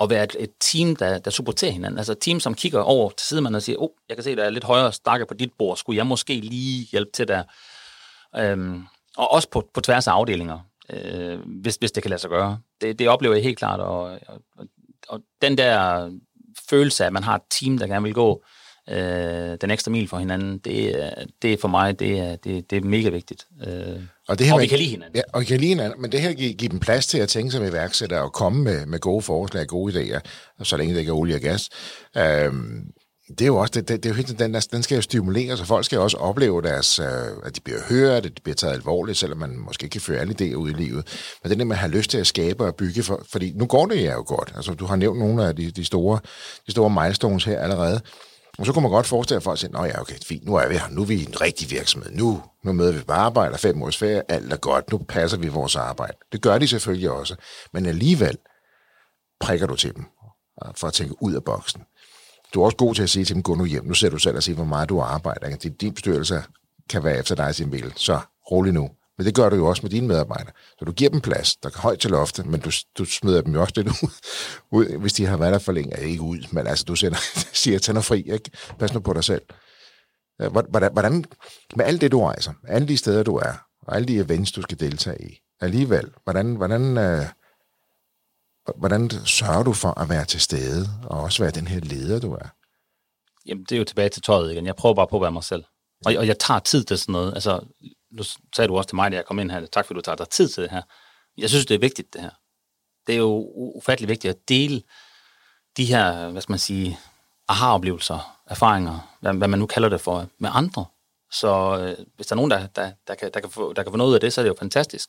at være et, et team, der, der supporterer hinanden. Altså et team, som kigger over til sidemanden og siger, oh, jeg kan se, der er lidt højere stakker på dit bord, skulle jeg måske lige hjælpe til der? Øhm, og også på, på tværs af afdelinger, øh, hvis, hvis det kan lade sig gøre. Det, det oplever jeg helt klart, og, og, og den der følelse af, at man har et team, der gerne vil gå øh, den ekstra mil for hinanden, det, det er for mig, det er, det, det er mega vigtigt. Øh, og, det her og med, vi kan lide hinanden. Ja, og vi kan lide hinanden, men det her giver, giver dem plads til at tænke som iværksætter og komme med, med gode forslag, gode idéer, så længe det ikke er olie og gas. Øhm, det er jo også, det, det, det er jo helt, den, den skal jo stimuleres, og folk skal også opleve deres, øh, at de bliver hørt, at de bliver taget alvorligt, selvom man måske ikke kan føre alle idéer ud i livet. Men det er det, man har lyst til at skabe og bygge, for, fordi nu går det jo godt. Altså, du har nævnt nogle af de, de, store, de store milestones her allerede. Og så kunne man godt forestille sig, at folk siger, at ja, okay, fint, nu er vi her, nu er vi en rigtig virksomhed, nu, nu møder vi på arbejde, fem års ferie, alt er godt, nu passer vi vores arbejde. Det gør de selvfølgelig også, men alligevel prikker du til dem, øh, for at tænke ud af boksen. Du er også god til at sige til dem, gå nu hjem, nu ser du selv og sige, hvor meget du arbejder. Din bestyrelse kan være efter dig sin bil, så rolig nu. Men det gør du jo også med dine medarbejdere. Så du giver dem plads, der er højt til loftet, men du, du smider dem jo også lidt ud, ud hvis de har været der for længe. Ikke ud, men altså du sender, siger, tag fri, ikke? Pas nu på dig selv. Hvordan, hvordan, med alt det, du rejser, alle de steder, du er, og alle de events, du skal deltage i, alligevel, hvordan, hvordan, øh, hvordan sørger du for at være til stede, og også være den her leder, du er? Jamen, det er jo tilbage til tøjet igen. Jeg prøver bare på at være mig selv. Og, og jeg tager tid til sådan noget. Altså, nu sagde du også til mig, da jeg kom ind her, tak fordi du tager dig tid til det her. Jeg synes, det er vigtigt, det her. Det er jo ufattelig vigtigt at dele de her, hvad skal man sige, aha-oplevelser, erfaringer, hvad, hvad man nu kalder det for, med andre. Så øh, hvis der er nogen, der, der, der, kan, der, kan få, der kan få noget ud af det, så er det jo fantastisk.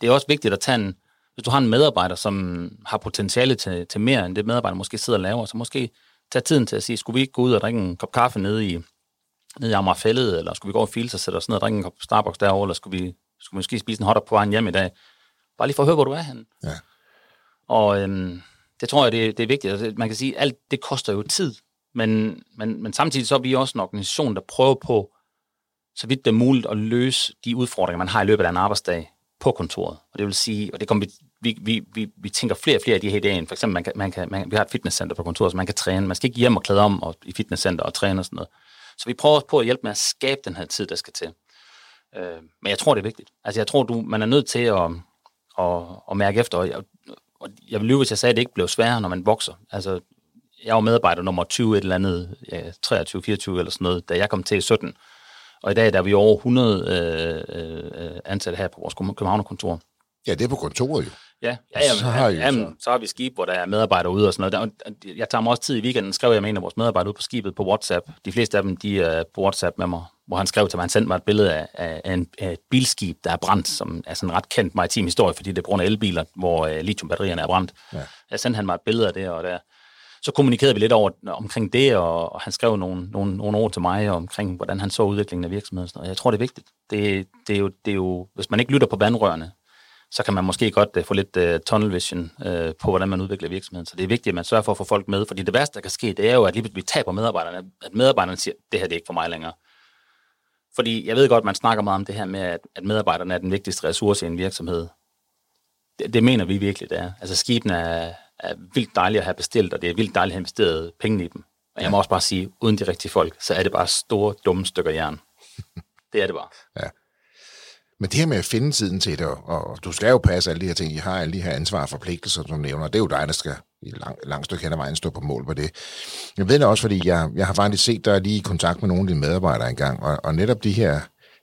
Det er også vigtigt at tage en, hvis du har en medarbejder, som har potentiale til, til mere, end det medarbejder måske sidder og laver, så måske tage tiden til at sige, skulle vi ikke gå ud og drikke en kop kaffe nede i, nede i Amagerfællet, eller skulle vi gå og Fields og sætte os ned og drikke en kop Starbucks derovre, eller skulle vi, skulle vi måske spise en hotdog på vejen hjem i dag? Bare lige for at høre, hvor du er henne. Ja. Og øhm, det tror jeg, det, det er vigtigt. Altså, man kan sige, at alt det koster jo tid, men, men, men samtidig så er vi også en organisation, der prøver på, så vidt det er muligt, at løse de udfordringer, man har i løbet af en arbejdsdag på kontoret. Og det vil sige, og det kommer vi, vi, vi, vi tænker flere og flere af de her idéer. For eksempel, man kan, man kan, man, vi har et fitnesscenter på kontoret, så man kan træne. Man skal ikke hjem og klæde om og, i fitnesscenter og træne og sådan noget. Så vi prøver på at hjælpe med at skabe den her tid, der skal til. Øh, men jeg tror, det er vigtigt. Altså, jeg tror, du, man er nødt til at, at, at mærke efter. Og jeg, og jeg vil lyve, hvis jeg sagde, at det ikke blev sværere, når man vokser. Altså, jeg var medarbejder nummer 20 et eller andet, ja, 23, 24 eller sådan noget, da jeg kom til i 17. Og i dag der er vi over 100 øh, øh, øh, ansatte her på vores Københavnerkontor. Ja, det er på kontoret jo. Ja, ja, jamen, så, har jamen, så. så har vi skib, hvor der er medarbejdere ude og sådan noget. Der, jeg tager mig også tid i weekenden, skrev jeg med en af vores medarbejdere ude på skibet på WhatsApp. De fleste af dem, de er på WhatsApp med mig, hvor han skrev til mig, han sendte mig et billede af, af, en, af et bilskib, der er brændt, som er sådan en ret kendt maritim historie, fordi det er på grund af elbiler, hvor uh, lithiumbatterierne er brændt. Ja. Jeg sendte han mig et billede af det, og der, så kommunikerede vi lidt over, omkring det, og, og han skrev nogle, nogle, nogle ord til mig omkring, hvordan han så udviklingen af virksomheden. Og jeg tror, det er vigtigt. Det, det, er jo, det er jo, hvis man ikke lytter på vandrørene, så kan man måske godt uh, få lidt uh, tunnel vision uh, på, hvordan man udvikler virksomheden. Så det er vigtigt, at man sørger for at få folk med, fordi det værste, der kan ske, det er jo, at lige vi taber medarbejderne, at medarbejderne siger, det her det er ikke for mig længere. Fordi jeg ved godt, man snakker meget om det her med, at, at medarbejderne er den vigtigste ressource i en virksomhed. Det, det mener vi virkelig, det er. Altså skibene er, er vildt dejlige at have bestilt, og det er vildt dejligt at have investeret penge i dem. Og jeg må også bare sige, uden de rigtige folk, så er det bare store, dumme stykker jern. Det er det bare. Ja. Men det her med at finde tiden til det, og du skal jo passe alle de her ting, I har alle de her ansvar og forpligtelser, som du nævner, det er jo dig, der skal i lang, langt stykke hen ad vejen stå på mål på det. Jeg ved det også, fordi jeg, jeg har faktisk set dig lige i kontakt med nogle af dine medarbejdere engang, og, og netop de her,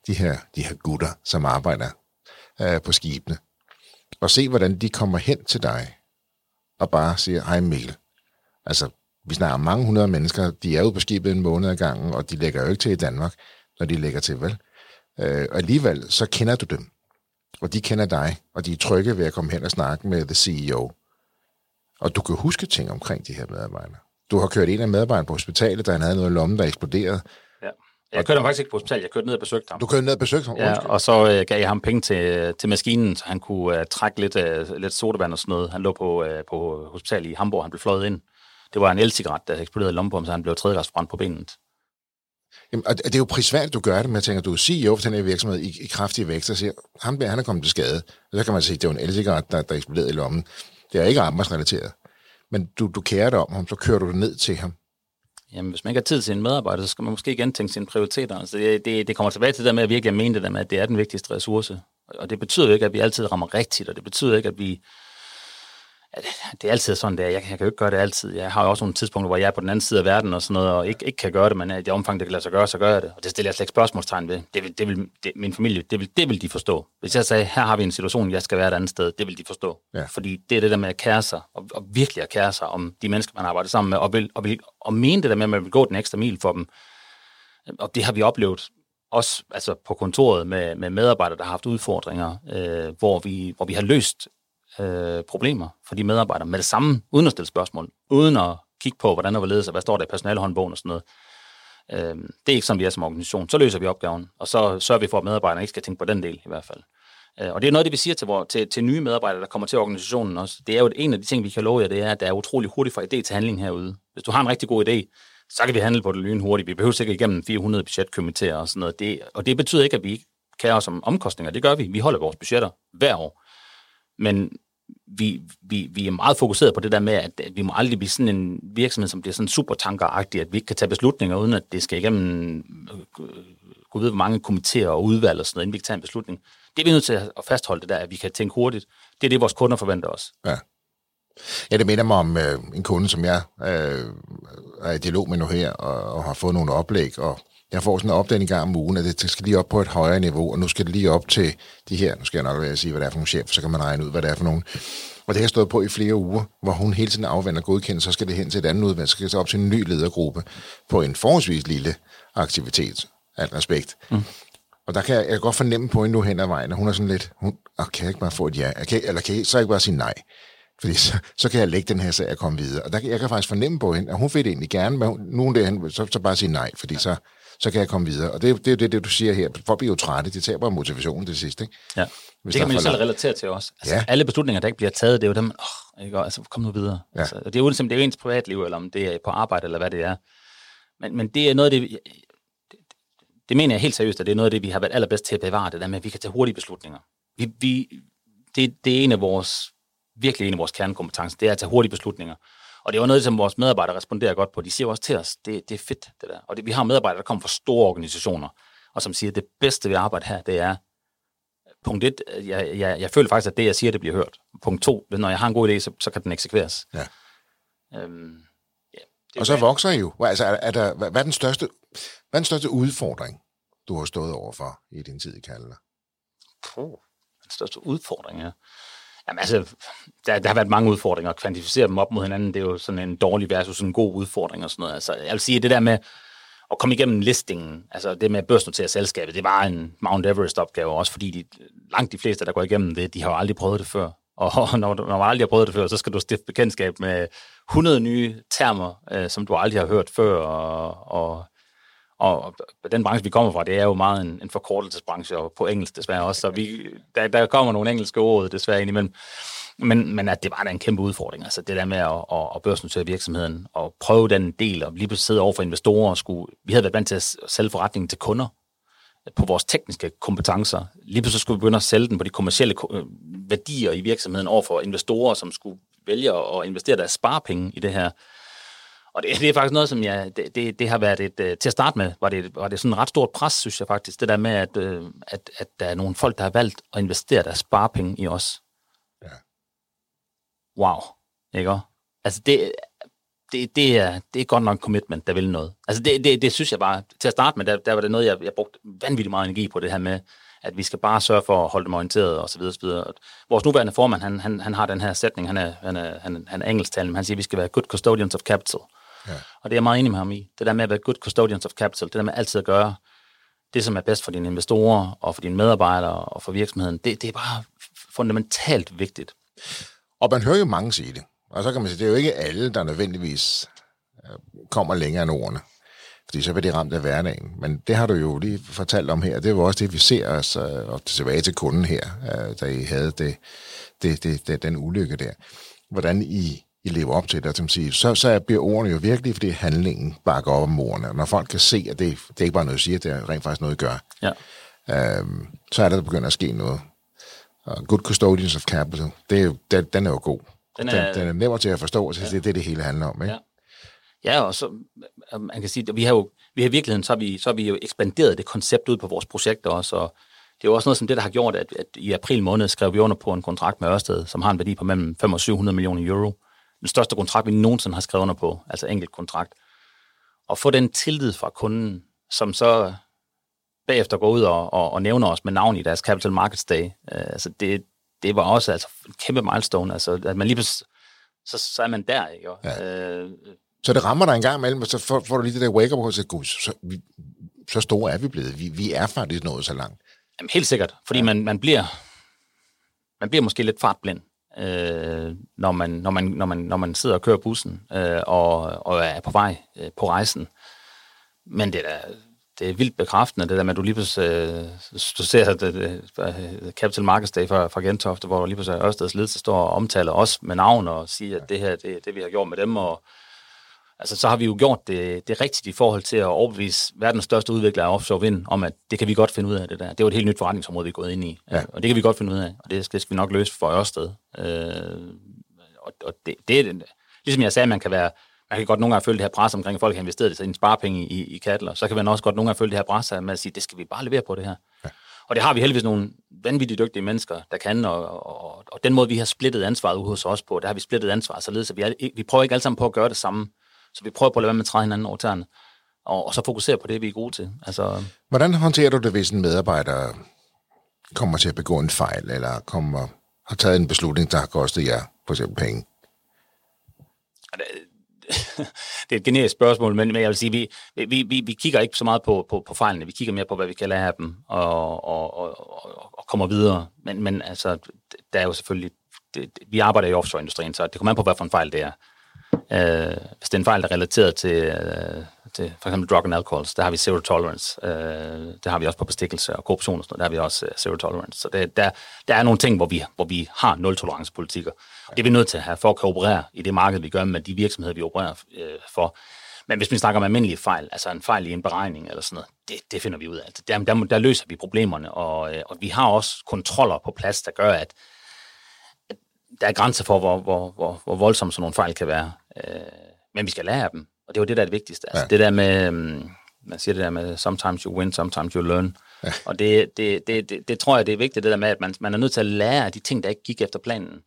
de her, de her gutter, som arbejder øh, på skibene, og se, hvordan de kommer hen til dig, og bare siger, hej Mikkel. Altså, vi snakker om mange hundrede mennesker, de er ude på skibet en måned ad gangen, og de lægger jo ikke til i Danmark, når de lægger til, vel? Øh, og alligevel, så kender du dem. Og de kender dig, og de er trygge ved at komme hen og snakke med the CEO. Og du kan huske ting omkring de her medarbejdere. Du har kørt en af medarbejderne på hospitalet, der han havde noget i lommen, der eksploderede. Ja. Jeg kørte ham faktisk ikke på hospitalet, jeg kørte ned og besøgte ham. Du kørte ned og besøgte ham? Ja, og så øh, gav jeg ham penge til, til maskinen, så han kunne øh, trække lidt, øh, lidt sodavand og sådan noget. Han lå på, øh, på hospitalet i Hamburg, han blev fløjet ind. Det var en el-cigaret, der eksploderede i lommen på ham, så han blev tredjegradsbrændt på benet. Jamen, og det er jo prisværdigt, du gør det, men jeg tænker, du er CEO for den her virksomhed i, i kraftige vækster, og siger, ham der, han er kommet til skade. Og så kan man sige, at det var en el der, der eksploderede i lommen. Det er ikke arbejdsrelateret. men du, du kærer dig om ham, så kører du det ned til ham. Jamen, hvis man ikke har tid til en medarbejder, så skal man måske igen tænke sine prioriteter. Altså, det, det, det kommer tilbage til det med at virkelig mene det der med, at det er den vigtigste ressource. Og det betyder jo ikke, at vi altid rammer rigtigt, og det betyder ikke, at vi det er altid sådan, det er. Jeg, jeg kan jo ikke gøre det altid. Jeg har jo også nogle tidspunkter, hvor jeg er på den anden side af verden og sådan noget, og ikke, ikke kan gøre det, men i det omfang, det kan lade sig gøre, så gør jeg det. Og det stiller jeg slet ikke spørgsmålstegn ved. Det vil, det vil, det, min familie, det vil, det vil de forstå. Hvis jeg sagde, her har vi en situation, jeg skal være et andet sted, det vil de forstå. Ja. Fordi det er det der med at kære sig, og, og virkelig at kære sig om de mennesker, man arbejder sammen med, og, vil, og, vil, og mene det der med, at man vil gå den ekstra mil for dem. Og det har vi oplevet også altså på kontoret med, med medarbejdere, der har haft udfordringer, øh, hvor, vi, hvor vi har løst øh, problemer for de medarbejdere med det samme, uden at stille spørgsmål, uden at kigge på, hvordan der var ledes, og hvad står der i personalehåndbogen og sådan noget. Øh, det er ikke sådan, vi er som organisation. Så løser vi opgaven, og så sørger vi for, at medarbejderne ikke skal tænke på den del i hvert fald. Øh, og det er noget, det vi siger til, vores, til, til nye medarbejdere, der kommer til organisationen også. Det er jo en af de ting, vi kan love jer, det er, at der er utrolig hurtigt fra idé til handling herude. Hvis du har en rigtig god idé, så kan vi handle på det lyn hurtigt. Vi behøver sikkert igennem 400 budgetkomiteer og sådan noget. Det, og det betyder ikke, at vi ikke kærer os om omkostninger. Det gør vi. Vi holder vores budgetter hver år. Men vi, vi, vi er meget fokuseret på det der med, at vi må aldrig blive sådan en virksomhed, som bliver sådan super tankeragtig, at vi ikke kan tage beslutninger, uden at det skal igennem øh, gå ved, hvor mange komitéer og udvalg og sådan noget, inden vi kan tage en beslutning. Det er vi nødt til at fastholde det der, at vi kan tænke hurtigt. Det er det, vores kunder forventer os. Ja. Ja, det minder mig om øh, en kunde, som jeg øh, er i dialog med nu her, og, og har fået nogle oplæg, og jeg får sådan en opdeling gang om ugen, at det skal lige op på et højere niveau, og nu skal det lige op til de her, nu skal jeg nok være at sige, hvad det er for nogle chef, så kan man regne ud, hvad det er for nogle. Og det har stået på i flere uger, hvor hun hele tiden afvender godkendelse, så skal det hen til et andet udvalg, så skal det op til en ny ledergruppe på en forholdsvis lille aktivitet, alt respekt. Mm. Og der kan jeg, jeg kan godt fornemme på hende nu hen ad vejen, at hun er sådan lidt, hun, oh, kan jeg ikke bare få et ja? Jeg kan, eller kan jeg så ikke bare sige nej? Fordi så, så kan jeg lægge den her sag og komme videre. Og der, jeg kan faktisk fornemme på hende, at hun vil det egentlig gerne, men nu er det, så, så bare sige nej, fordi så, så kan jeg komme videre. Og det, det, det er det, du siger her. Folk bliver jo trætte, de taber motivationen til sidst. Ikke? Ja. Hvis det kan man jo selv relatere til også. Altså, ja. Alle beslutninger, der ikke bliver taget, det er jo dem, åh, ikke? altså, kom nu videre. Ja. Altså, det er jo det er ens privatliv, eller om det er på arbejde, eller hvad det er. Men, men det er noget af det, det, det mener jeg helt seriøst, at det er noget af det, vi har været allerbedst til at bevare, det der med, at vi kan tage hurtige beslutninger. Vi, vi, det, det er en af vores, virkelig en af vores kernekompetencer, det er at tage hurtige beslutninger. Og det er jo noget, som vores medarbejdere responderer godt på. De siger også til os, det, det er fedt, det der. Og det, vi har medarbejdere, der kommer fra store organisationer, og som siger, at det bedste ved at arbejde her, det er, punkt et, jeg, jeg, jeg føler faktisk, at det, jeg siger, det bliver hørt. Punkt to, når jeg har en god idé, så, så kan den eksekveres. Ja. Øhm, ja og så vokser I jo. Altså, er, er der, hvad, er den største, hvad er den største udfordring, du har stået overfor i din tid i Kalder? Puh, den største udfordring, ja. Jamen altså, der, der har været mange udfordringer, at kvantificere dem op mod hinanden, det er jo sådan en dårlig versus en god udfordring og sådan noget. Altså, jeg vil sige, det der med at komme igennem listingen, altså det med at børsnotere selskabet, det var en Mount Everest-opgave, også fordi de, langt de fleste, der går igennem det, de har jo aldrig prøvet det før. Og når, når man aldrig har prøvet det før, så skal du stifte bekendtskab med 100 nye termer, øh, som du aldrig har hørt før, og, og og den branche, vi kommer fra, det er jo meget en, en forkortelsesbranche, og på engelsk desværre også, så vi, der, der kommer nogle engelske ord desværre ind imellem. Men, men at det var da en kæmpe udfordring, altså det der med at, at, at børsnotere virksomheden, og prøve den del, og lige pludselig sidde over for investorer, og skulle, vi havde været vant til at sælge forretningen til kunder, på vores tekniske kompetencer. Lige pludselig skulle vi begynde at sælge den på de kommercielle øh, værdier i virksomheden over for investorer, som skulle vælge at investere deres sparepenge i det her. Og det, det er faktisk noget, som jeg, det, det, det har været et, uh, til at starte med, var det, var det sådan et ret stort pres, synes jeg faktisk, det der med, at, uh, at, at der er nogle folk, der har valgt at investere deres sparepenge i os. Ja. Wow. Ikke Altså det, det, det, er, det er godt nok en commitment, der vil noget. Altså det, det, det synes jeg bare, til at starte med, der, der var det noget, jeg, jeg brugte vanvittigt meget energi på, det her med, at vi skal bare sørge for at holde dem orienteret og så videre, så videre. Vores nuværende formand, han, han, han har den her sætning, han er, han er, han, han er engelsktalende, men han siger, at vi skal være good custodians of capital. Ja. Og det er jeg meget enig med ham i. Det der med at være good custodians of capital, det der med altid at gøre det, som er bedst for dine investorer og for dine medarbejdere og for virksomheden, det, det er bare fundamentalt vigtigt. Og man hører jo mange sige det. Og så kan man sige, det er jo ikke alle, der nødvendigvis øh, kommer længere end ordene. Fordi så vil de ramt af hverdagen. Men det har du jo lige fortalt om her. Det var også det, vi ser os og tilbage til kunden her, øh, da I havde det, det, det, det, den ulykke der. Hvordan I i lever op til det, som siger, så, så bliver ordene jo virkelig, fordi handlingen bakker op om ordene. Når folk kan se, at det, det er ikke bare noget, at sige, det er rent faktisk noget, at gøre, ja. øhm, så er der, der begynder at ske noget. Uh, good custodians of capital, det er jo, det, den er jo god. Den er, den, den er nemmere til at forstå, så ja. det er det, det hele handler om. Ikke? Ja. Ja, og så, øh, man kan sige, at vi har jo, vi har i virkeligheden, så har vi, så har vi jo ekspanderet det koncept ud på vores projekter også, og det er jo også noget som det, der har gjort, at, at i april måned skrev vi under på en kontrakt med Ørsted, som har en værdi på mellem 5 og 700 millioner euro. Den største kontrakt, vi nogensinde har skrevet under på, altså enkelt kontrakt. Og få den tillid fra kunden, som så bagefter går ud og, og, og nævner os med navn i deres Capital Markets Day. Uh, altså det, det var også altså, en kæmpe milestone, altså at man lige så, så er man der, ikke? Ja. Uh, så det rammer dig en gang imellem, og så får, får du lige det der wake-up og så, gud, så, vi, så store er vi blevet. Vi, vi er faktisk nået så langt. Jamen, helt sikkert, fordi ja. man, man, bliver, man bliver måske lidt fartblind, øh, når, man, når, man, når, man, når man sidder og kører bussen øh, og, og er på vej øh, på rejsen. Men det er da, det er vildt bekræftende, det der med, at du lige pludselig, øh, du ser det, det, øh, Capital Markets Day fra, fra Gentofte, hvor lige pludselig Ørsteds ledelse står og omtaler os med navn og siger, at det her, det, det vi har gjort med dem, og altså, så har vi jo gjort det, det rigtigt i forhold til at overbevise verdens største udvikler af offshore vind om, at det kan vi godt finde ud af det der. Det er jo et helt nyt forretningsområde, vi er gået ind i, ja. og det kan vi godt finde ud af, og det skal, det skal vi nok løse for Ørsted. Øh, og, og det, det er ligesom jeg sagde, man kan være man kan godt nogle gange føle det her pres omkring, at folk har investeret i en sparepenge i, i Kattler. Så kan man også godt nogle gange føle det her pres med at sige, det skal vi bare levere på det her. Ja. Og det har vi heldigvis nogle vanvittigt dygtige mennesker, der kan, og, og, og den måde, vi har splittet ansvaret ud hos os på, der har vi splittet ansvaret således, at vi, er, vi prøver ikke alle sammen på at gøre det samme. Så vi prøver på at lade være med at træde hinanden over tæerne, og, og så fokusere på det, vi er gode til. Altså, Hvordan håndterer du det, hvis en medarbejder kommer til at begå en fejl, eller kommer, har taget en beslutning, der har kostet jer for eksempel penge? det er et generisk spørgsmål, men, men jeg vil sige, vi, vi, vi, vi kigger ikke så meget på, på, på fejlene, vi kigger mere på, hvad vi kan lære af dem, og, og, og, og kommer videre. Men, men altså, der er jo selvfølgelig, det, vi arbejder i offshore-industrien, så det kommer an på, hvad for en fejl det er. Øh, hvis det er en fejl, der er relateret til, øh, til for eksempel drug and alcohols, der har vi zero tolerance. Øh, det har vi også på bestikkelse og korruption og sådan noget, der har vi også øh, zero tolerance. Så det, der, der er nogle ting, hvor vi, hvor vi har nul tolerance politikker. Og det er vi nødt til at have for at kunne operere i det marked, vi gør med de virksomheder, vi opererer øh, for. Men hvis vi snakker om almindelige fejl, altså en fejl i en beregning eller sådan noget, det, det finder vi ud af. Altså, der, der, der løser vi problemerne, og, øh, og vi har også kontroller på plads, der gør, at, at der er grænser for, hvor, hvor, hvor, hvor voldsomme sådan nogle fejl kan være. Øh, men vi skal lære af dem, og det er jo det, der er det vigtigste. Altså, ja. Det der med, um, man siger det der med, sometimes you win, sometimes you learn. Ja. Og det, det, det, det, det tror jeg, det er vigtigt, det der med, at man, man er nødt til at lære af de ting, der ikke gik efter planen.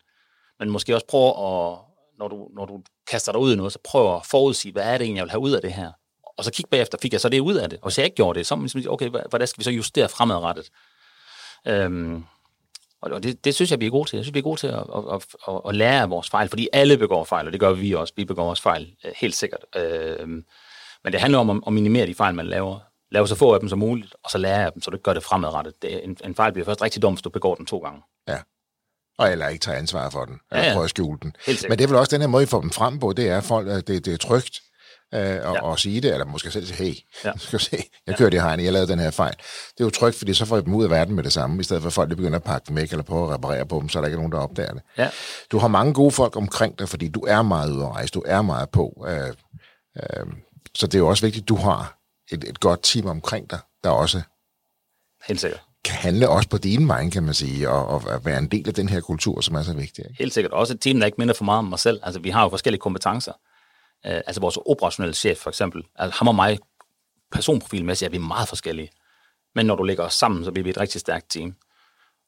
Men måske også prøve at, når du, når du kaster dig ud i noget, så prøv at forudsige, hvad er det egentlig, jeg vil have ud af det her? Og så kig bagefter, fik jeg så det ud af det? Og hvis jeg ikke gjorde det, så man sige, okay, hvordan skal vi så justere fremadrettet? Øhm, og det, det synes jeg, vi er gode til. Jeg synes, vi er gode til at, at, at, at lære af vores fejl, fordi alle begår fejl, og det gør vi også. Vi begår vores fejl, øh, helt sikkert. Øhm, men det handler om at, minimere de fejl, man laver. Lave så få af dem som muligt, og så lære af dem, så du gør det fremadrettet. Det, en, en fejl bliver først rigtig dum, hvis du begår den to gange. Ja. Og eller ikke tager ansvar for den, eller ja, ja. prøver at skjule den. Men det er vel også den her måde, I får dem frem på, det er, folk, at det, det er trygt øh, og, ja. og sige det, eller måske selv sige, hey, ja. skal se, jeg kører det her, jeg lavede den her fejl. Det er jo trygt, fordi så får I dem ud af verden med det samme, i stedet for at folk begynder at pakke dem væk, eller prøve at reparere på dem, så er der ikke nogen, der opdager det. Ja. Du har mange gode folk omkring dig, fordi du er meget ude at rejse, du er meget på. Øh, øh, så det er jo også vigtigt, at du har et, et godt team omkring dig, der også Helt sikkert kan handle også på din vej, kan man sige, og, og være en del af den her kultur, som er så vigtig. Ikke? Helt sikkert. Også et team, der ikke minder for meget om mig selv. Altså, vi har jo forskellige kompetencer øh, altså vores operationelle chef, for eksempel. Altså, ham og mig, personprofilmæssigt, er vi meget forskellige. Men når du lægger os sammen, så bliver vi et rigtig stærkt team.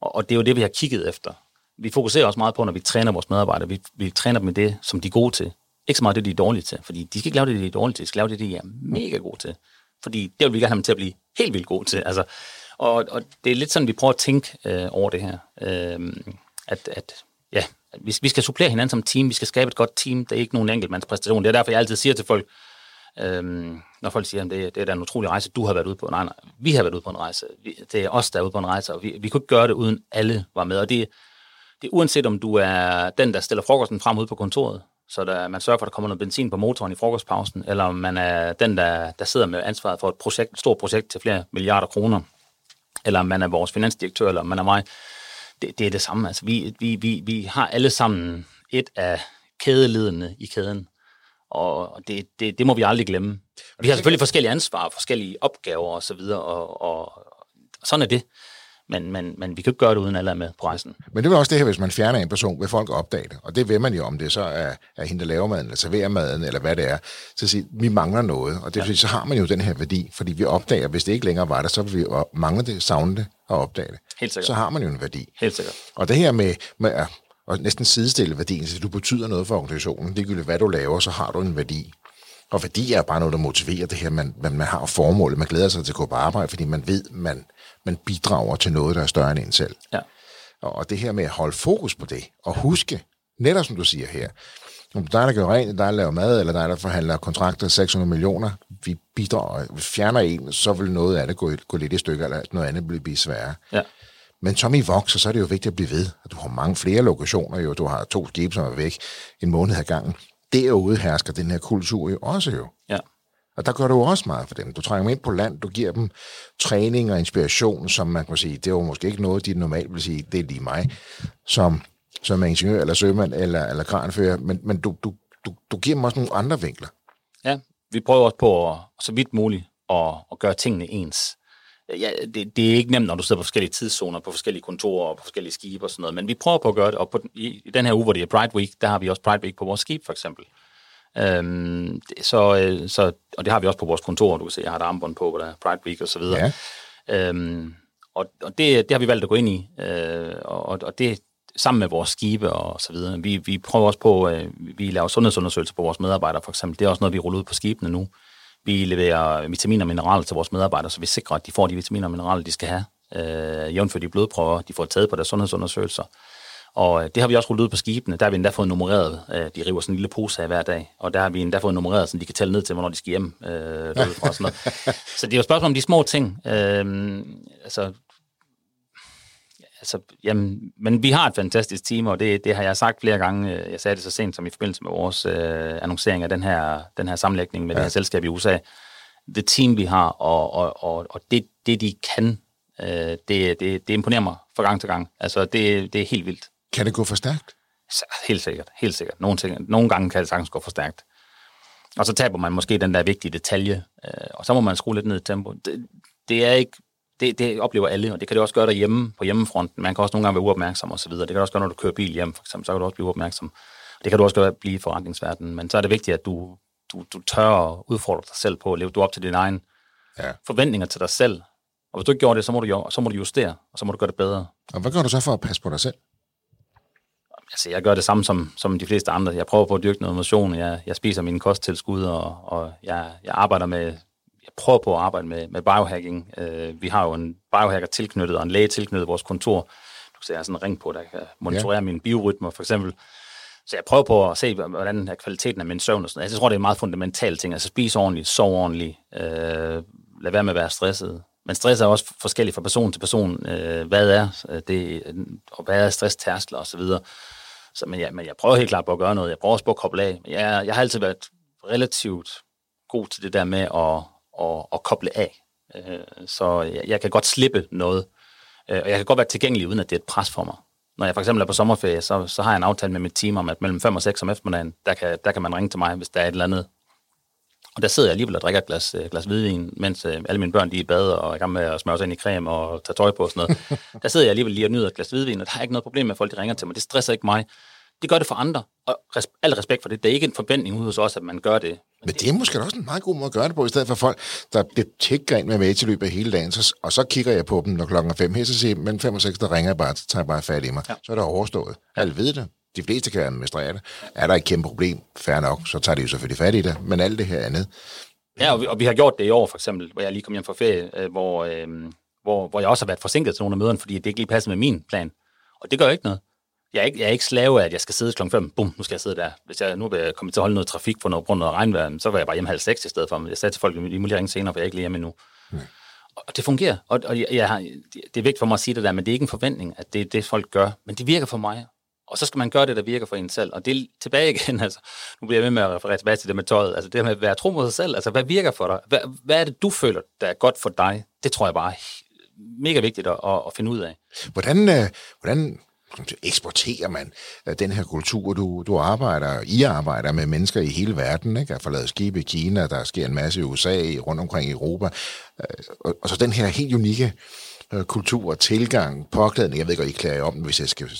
Og, og det er jo det, vi har kigget efter. Vi fokuserer også meget på, når vi træner vores medarbejdere, vi, vi træner dem i det, som de er gode til. Ikke så meget det, de er dårlige til, fordi de skal ikke lave det, de er dårlige til, de skal lave det, de er mega gode til. Fordi det vil vi gerne have dem til at blive helt vildt gode til. Altså, og, og det er lidt sådan, vi prøver at tænke øh, over det her. Øh, at, at ja, vi, vi skal supplere hinanden som team, vi skal skabe et godt team, det er ikke nogen enkeltmandspræstation. Det er derfor, jeg altid siger til folk, øhm, når folk siger, at det, det er da en utrolig rejse, du har været ude på. Nej, nej, vi har været ude på en rejse. Vi, det er os, der er ude på en rejse, og vi, vi kunne ikke gøre det, uden alle var med. Og det, det er uanset om du er den, der stiller frokosten frem ude på kontoret, så der, man sørger for, at der kommer noget benzin på motoren i frokostpausen, eller om man er den, der, der sidder med ansvaret for et, projekt, et stort projekt til flere milliarder kroner, eller om man er vores finansdirektør, eller om man er mig. Det, det er det samme. Altså, vi, vi, vi, vi har alle sammen et af kædeledene i kæden, og det, det, det må vi aldrig glemme. Vi har selvfølgelig forskellige ansvar, forskellige opgaver osv., og, og, og sådan er det. Men, men, men vi kan ikke gøre det, uden alle er med på rejsen. Men det er også det her, hvis man fjerner en person, vil folk opdage det. Og det vil man jo, om det så er, er hende, der laver maden, eller serverer maden, eller hvad det er. Så sige, vi mangler noget, og det, ja. så har man jo den her værdi, fordi vi opdager, hvis det ikke længere var der, så vil vi mangle det, savne det og opdage det. Helt sikkert. Så har man jo en værdi. Helt sikkert. Og det her med, med at og næsten sidestille værdien, så du betyder noget for organisationen. Det er hvad du laver, så har du en værdi. Og værdi er bare noget, der motiverer det her, man, man, man har formålet, man glæder sig til at gå på arbejde, fordi man ved, man, man bidrager til noget, der er større end en selv. Ja. Og det her med at holde fokus på det, og huske, netop som du siger her, om der er der gør rent, er der laver mad, eller der er der forhandler kontrakter 600 millioner, vi bidrager, vi fjerner en, så vil noget af det gå, gå lidt i stykker, eller noget andet bliver, blive sværere. Ja. Men som I vokser, så er det jo vigtigt at blive ved. Du har mange flere lokationer jo. Du har to skibe, som er væk en måned ad gangen. Derude hersker den her kultur jo også jo. Ja. Og der gør du også meget for dem. Du trænger dem ind på land, du giver dem træning og inspiration, som man kan sige, det var måske ikke noget, de normalt vil sige, det er lige mig, som, som er ingeniør eller sømand eller, eller kranfører, men, men du, du, du, du giver dem også nogle andre vinkler. Ja, vi prøver også på at, så vidt muligt at, at gøre tingene ens. Ja, det, det er ikke nemt, når du sidder på forskellige tidszoner, på forskellige kontorer og på forskellige skibe og sådan noget, men vi prøver på at gøre det, og på, i, i den her uge, hvor det er Pride Week, der har vi også Pride Week på vores skib, for eksempel. Øhm, så, øh, så, og det har vi også på vores kontor, du kan se, jeg har et armbånd på, hvor der er Pride Week og så videre. Ja. Øhm, og og det, det har vi valgt at gå ind i, øh, og, og det sammen med vores skibe og så videre. Vi, vi prøver også på, øh, vi laver sundhedsundersøgelser på vores medarbejdere, for eksempel. Det er også noget, vi ruller ud på skibene nu. Vi leverer vitaminer og mineraler til vores medarbejdere, så vi sikrer, at de får de vitaminer og mineraler, de skal have. Øh, jævnfør de blodprøver, de får taget på deres sundhedsundersøgelser. Og øh, det har vi også rullet ud på skibene. Der har vi endda fået nummereret. Øh, de river sådan en lille pose af hver dag. Og der har vi endda fået nummereret, så de kan tælle ned til, hvornår de skal hjem. Øh, fra, sådan noget. så det er jo et spørgsmål om de små ting. Øh, altså, altså, jamen, men vi har et fantastisk team, og det, det har jeg sagt flere gange. Jeg sagde det så sent som i forbindelse med vores øh, annoncering af den her, den her sammenlægning med ja. det her selskab i USA. Det team, vi har, og, og, og, og det, det, de kan, øh, det, det, det imponerer mig fra gang til gang. Altså, det, det er helt vildt. Kan det gå for stærkt? Helt sikkert, helt sikkert. Nogle, ting, nogle gange kan det sagtens gå for stærkt. Og så taber man måske den der vigtige detalje, øh, og så må man skrue lidt ned i tempo. Det, det er ikke det, det oplever alle, og det kan det også gøre derhjemme på hjemmefronten. Man kan også nogle gange være uopmærksom og så videre. Det kan det også gøre, når du kører bil hjem, for eksempel, så kan du også blive uopmærksom. Det kan du også gøre blive i forretningsverdenen, men så er det vigtigt, at du, du, du tør at udfordre dig selv på at leve du op til dine egne ja. forventninger til dig selv. Og hvis du ikke gjorde det, så må, du, så må du justere, og så må du gøre det bedre. Og hvad gør du så for at passe på dig selv? Altså, jeg gør det samme som, som de fleste andre. Jeg prøver på at dyrke noget motion. Jeg, jeg spiser mine kosttilskud, og, og jeg, jeg arbejder med jeg prøver på at arbejde med, med biohacking. Uh, vi har jo en biohacker tilknyttet og en læge tilknyttet vores kontor. Du kan se, jeg har sådan en ring på, der kan monitorere ja. mine biorytmer, for eksempel. Så jeg prøver på at se, hvordan er kvaliteten af min søvn og sådan noget. Jeg tror, det er en meget fundamental ting. Altså spise ordentligt, sove ordentligt, uh, lad være med at være stresset. Men stress er også forskelligt fra person til person. Uh, hvad er det, og hvad er stresstærskler osv. Så, så men, ja, men jeg prøver helt klart på at gøre noget. Jeg prøver også på at koble af. Jeg, jeg har altid været relativt god til det der med at, at, at koble af. Øh, så jeg, jeg kan godt slippe noget, øh, og jeg kan godt være tilgængelig, uden at det er et pres for mig. Når jeg for eksempel er på sommerferie, så, så har jeg en aftale med mit team om, at mellem 5 og 6 om eftermiddagen, der kan, der kan man ringe til mig, hvis der er et eller andet. Og der sidder jeg alligevel og drikker et glas, øh, glas hvidvin, mens alle mine børn de er i bad og er i gang med at smøre sig ind i creme og tage tøj på og sådan noget. Der sidder jeg alligevel lige og nyder et glas hvidvin, og der er ikke noget problem med, at folk de ringer til mig. Det stresser ikke mig. Det gør det for andre, og res- al respekt for det. Det er ikke en forventning hos os, at man gør det. Men det er måske også en meget god måde at gøre det på, i stedet for folk, der tækker ind med med til løbet af hele dagen, så, og så kigger jeg på dem, når klokken er fem her, så siger jeg, men fem og seks, der ringer jeg bare, så tager jeg bare fat i mig. Ja. Så er det overstået. Alle ved det. De fleste kan administrere det. Er der et kæmpe problem, fair nok, så tager de jo selvfølgelig fat i det, men alt det her andet. Ja, og vi, og vi har gjort det i år, for eksempel, hvor jeg lige kom hjem fra ferie, øh, hvor, øh, hvor, hvor jeg også har været forsinket til nogle af møderne, fordi det ikke lige passer med min plan. Og det gør ikke noget jeg er, ikke, jeg er ikke slave af, at jeg skal sidde klokken 5. Bum, nu skal jeg sidde der. Hvis jeg nu vil komme til at holde noget trafik på noget grund af regnvejr, så var jeg bare hjemme halv seks i stedet for. Jeg sagde til folk, at I må lige ringe senere, for jeg er ikke lige hjemme endnu. Mm. Og det fungerer. Og, og jeg, jeg har, det er vigtigt for mig at sige det der, men det er ikke en forventning, at det er det, folk gør. Men det virker for mig. Og så skal man gøre det, der virker for en selv. Og det er tilbage igen, altså, nu bliver jeg ved med at referere tilbage til det med tøjet. Altså det med at være tro mod sig selv. Altså, hvad virker for dig? Hvad, hvad er det, du føler, der er godt for dig? Det tror jeg bare er mega vigtigt at, at, at finde ud af. Hvordan, øh, hvordan eksporterer man øh, den her kultur. Du, du arbejder, I arbejder med mennesker i hele verden, ikke? Jeg har lavet skibe i Kina, der sker en masse i USA, rundt omkring i Europa. Øh, og, og så den her helt unikke øh, kultur, tilgang, påklædning. Jeg ved godt, I klæder om, hvis jeg skal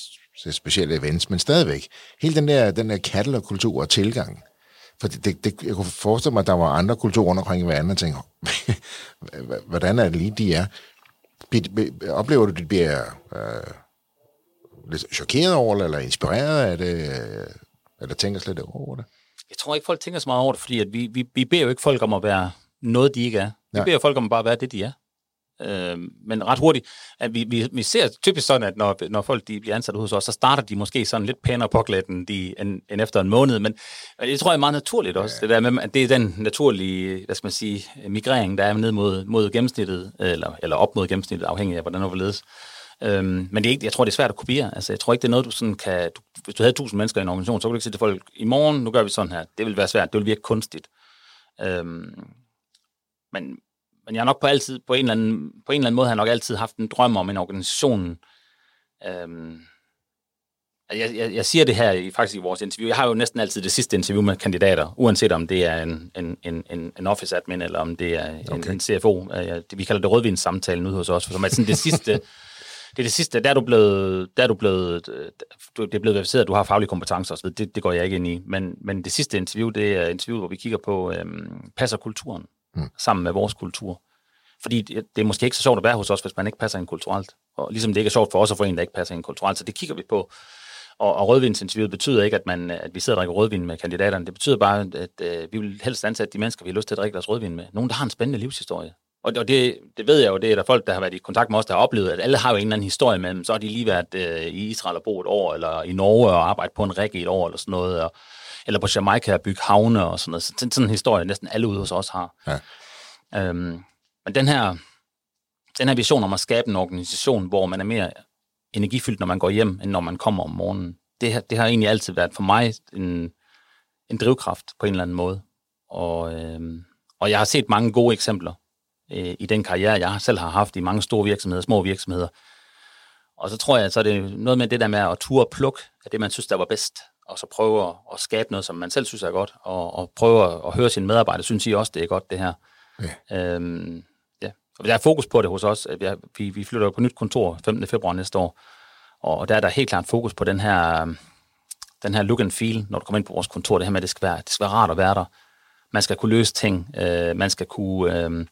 til specielle events, men stadigvæk. Hele den der, den der kattelkultur og tilgang. For det, det, det, jeg kunne forestille mig, at der var andre kulturer rundt omkring i verden, og tænkte, hvordan er det lige, de er? Oplever du, det bliver øh, lidt chokeret over det, eller inspireret af det, øh, eller tænker slet over det? Jeg tror ikke, folk tænker så meget over det, fordi at vi, vi, vi beder jo ikke folk om at være noget, de ikke er. Vi ja. beder folk om at bare være det, de er. Øh, men ret hurtigt, at vi, vi, vi ser typisk sådan, at når, når folk de bliver ansat hos os, så starter de måske sådan lidt pænere påklædt end, de, end, end efter en måned, men det tror jeg er meget naturligt også, ja. det der med, at det er den naturlige, hvad skal man sige, migrering, der er ned mod, mod gennemsnittet, eller, eller op mod gennemsnittet, afhængig af, hvordan overledes. Øhm, men det er ikke, jeg tror, det er svært at kopiere. Altså, jeg tror ikke, det er noget, du sådan kan... Du, hvis du havde 1000 mennesker i en organisation, så kunne du ikke sige til folk, i morgen, nu gør vi sådan her. Det vil være svært. Det vil virke kunstigt. Øhm, men, men jeg har nok på, altid, på, en eller anden, på en eller anden måde har jeg nok altid haft en drøm om en organisation. Øhm, jeg, jeg, jeg siger det her i, faktisk i vores interview. Jeg har jo næsten altid det sidste interview med kandidater, uanset om det er en, en, en, en office admin, eller om det er en, okay. en CFO. Vi kalder det rødvinssamtalen ude hos os, for som er sådan det sidste, det er det sidste, der er du blevet, der er du blevet, det er blevet verificeret, at du har faglige kompetencer osv. Det, det går jeg ikke ind i. Men, men det sidste interview, det er interview, hvor vi kigger på, øhm, passer kulturen mm. sammen med vores kultur. Fordi det, det er måske ikke så sjovt at være hos os, hvis man ikke passer ind kulturelt. Og ligesom det ikke er sjovt for os at få en, der ikke passer ind kulturelt. Så det kigger vi på. Og, og rødvinsinterviewet betyder ikke, at, man, at vi sidder og drikker rødvin med kandidaterne. Det betyder bare, at, at vi vil helst ansætte de mennesker, vi har lyst til at drikke deres rødvin med. Nogen, der har en spændende livshistorie. Og, og det, det ved jeg jo, det er der folk, der har været i kontakt med os, der har oplevet, at alle har jo en eller anden historie med dem. Så har de lige været øh, i Israel og boet et år, eller i Norge og arbejdet på en ræk i et år, eller sådan noget. Og, eller på Jamaica og bygge havne og sådan noget. Så, sådan en historie næsten alle ude hos os har. Ja. Øhm, men den her, den her vision om at skabe en organisation, hvor man er mere energifyldt, når man går hjem, end når man kommer om morgenen, det, det har egentlig altid været for mig en, en drivkraft på en eller anden måde. Og, øhm, og jeg har set mange gode eksempler øh, i den karriere, jeg selv har haft i mange store virksomheder, små virksomheder. Og så tror jeg, så er det noget med det der med at ture pluk af det, man synes, der var bedst, og så prøve at, at skabe noget, som man selv synes er godt, og, og prøve at, at høre sine medarbejdere, synes I også, det er godt, det her. Ja. Øhm, ja. Og der er fokus på det hos os. Vi, vi, vi flytter på nyt kontor 15. februar næste år, og der er der helt klart fokus på den her, den her look and feel, når du kommer ind på vores kontor, det her med, at det skal være, det skal være rart at være der. Man skal kunne løse ting, øh, man skal kunne... Øh,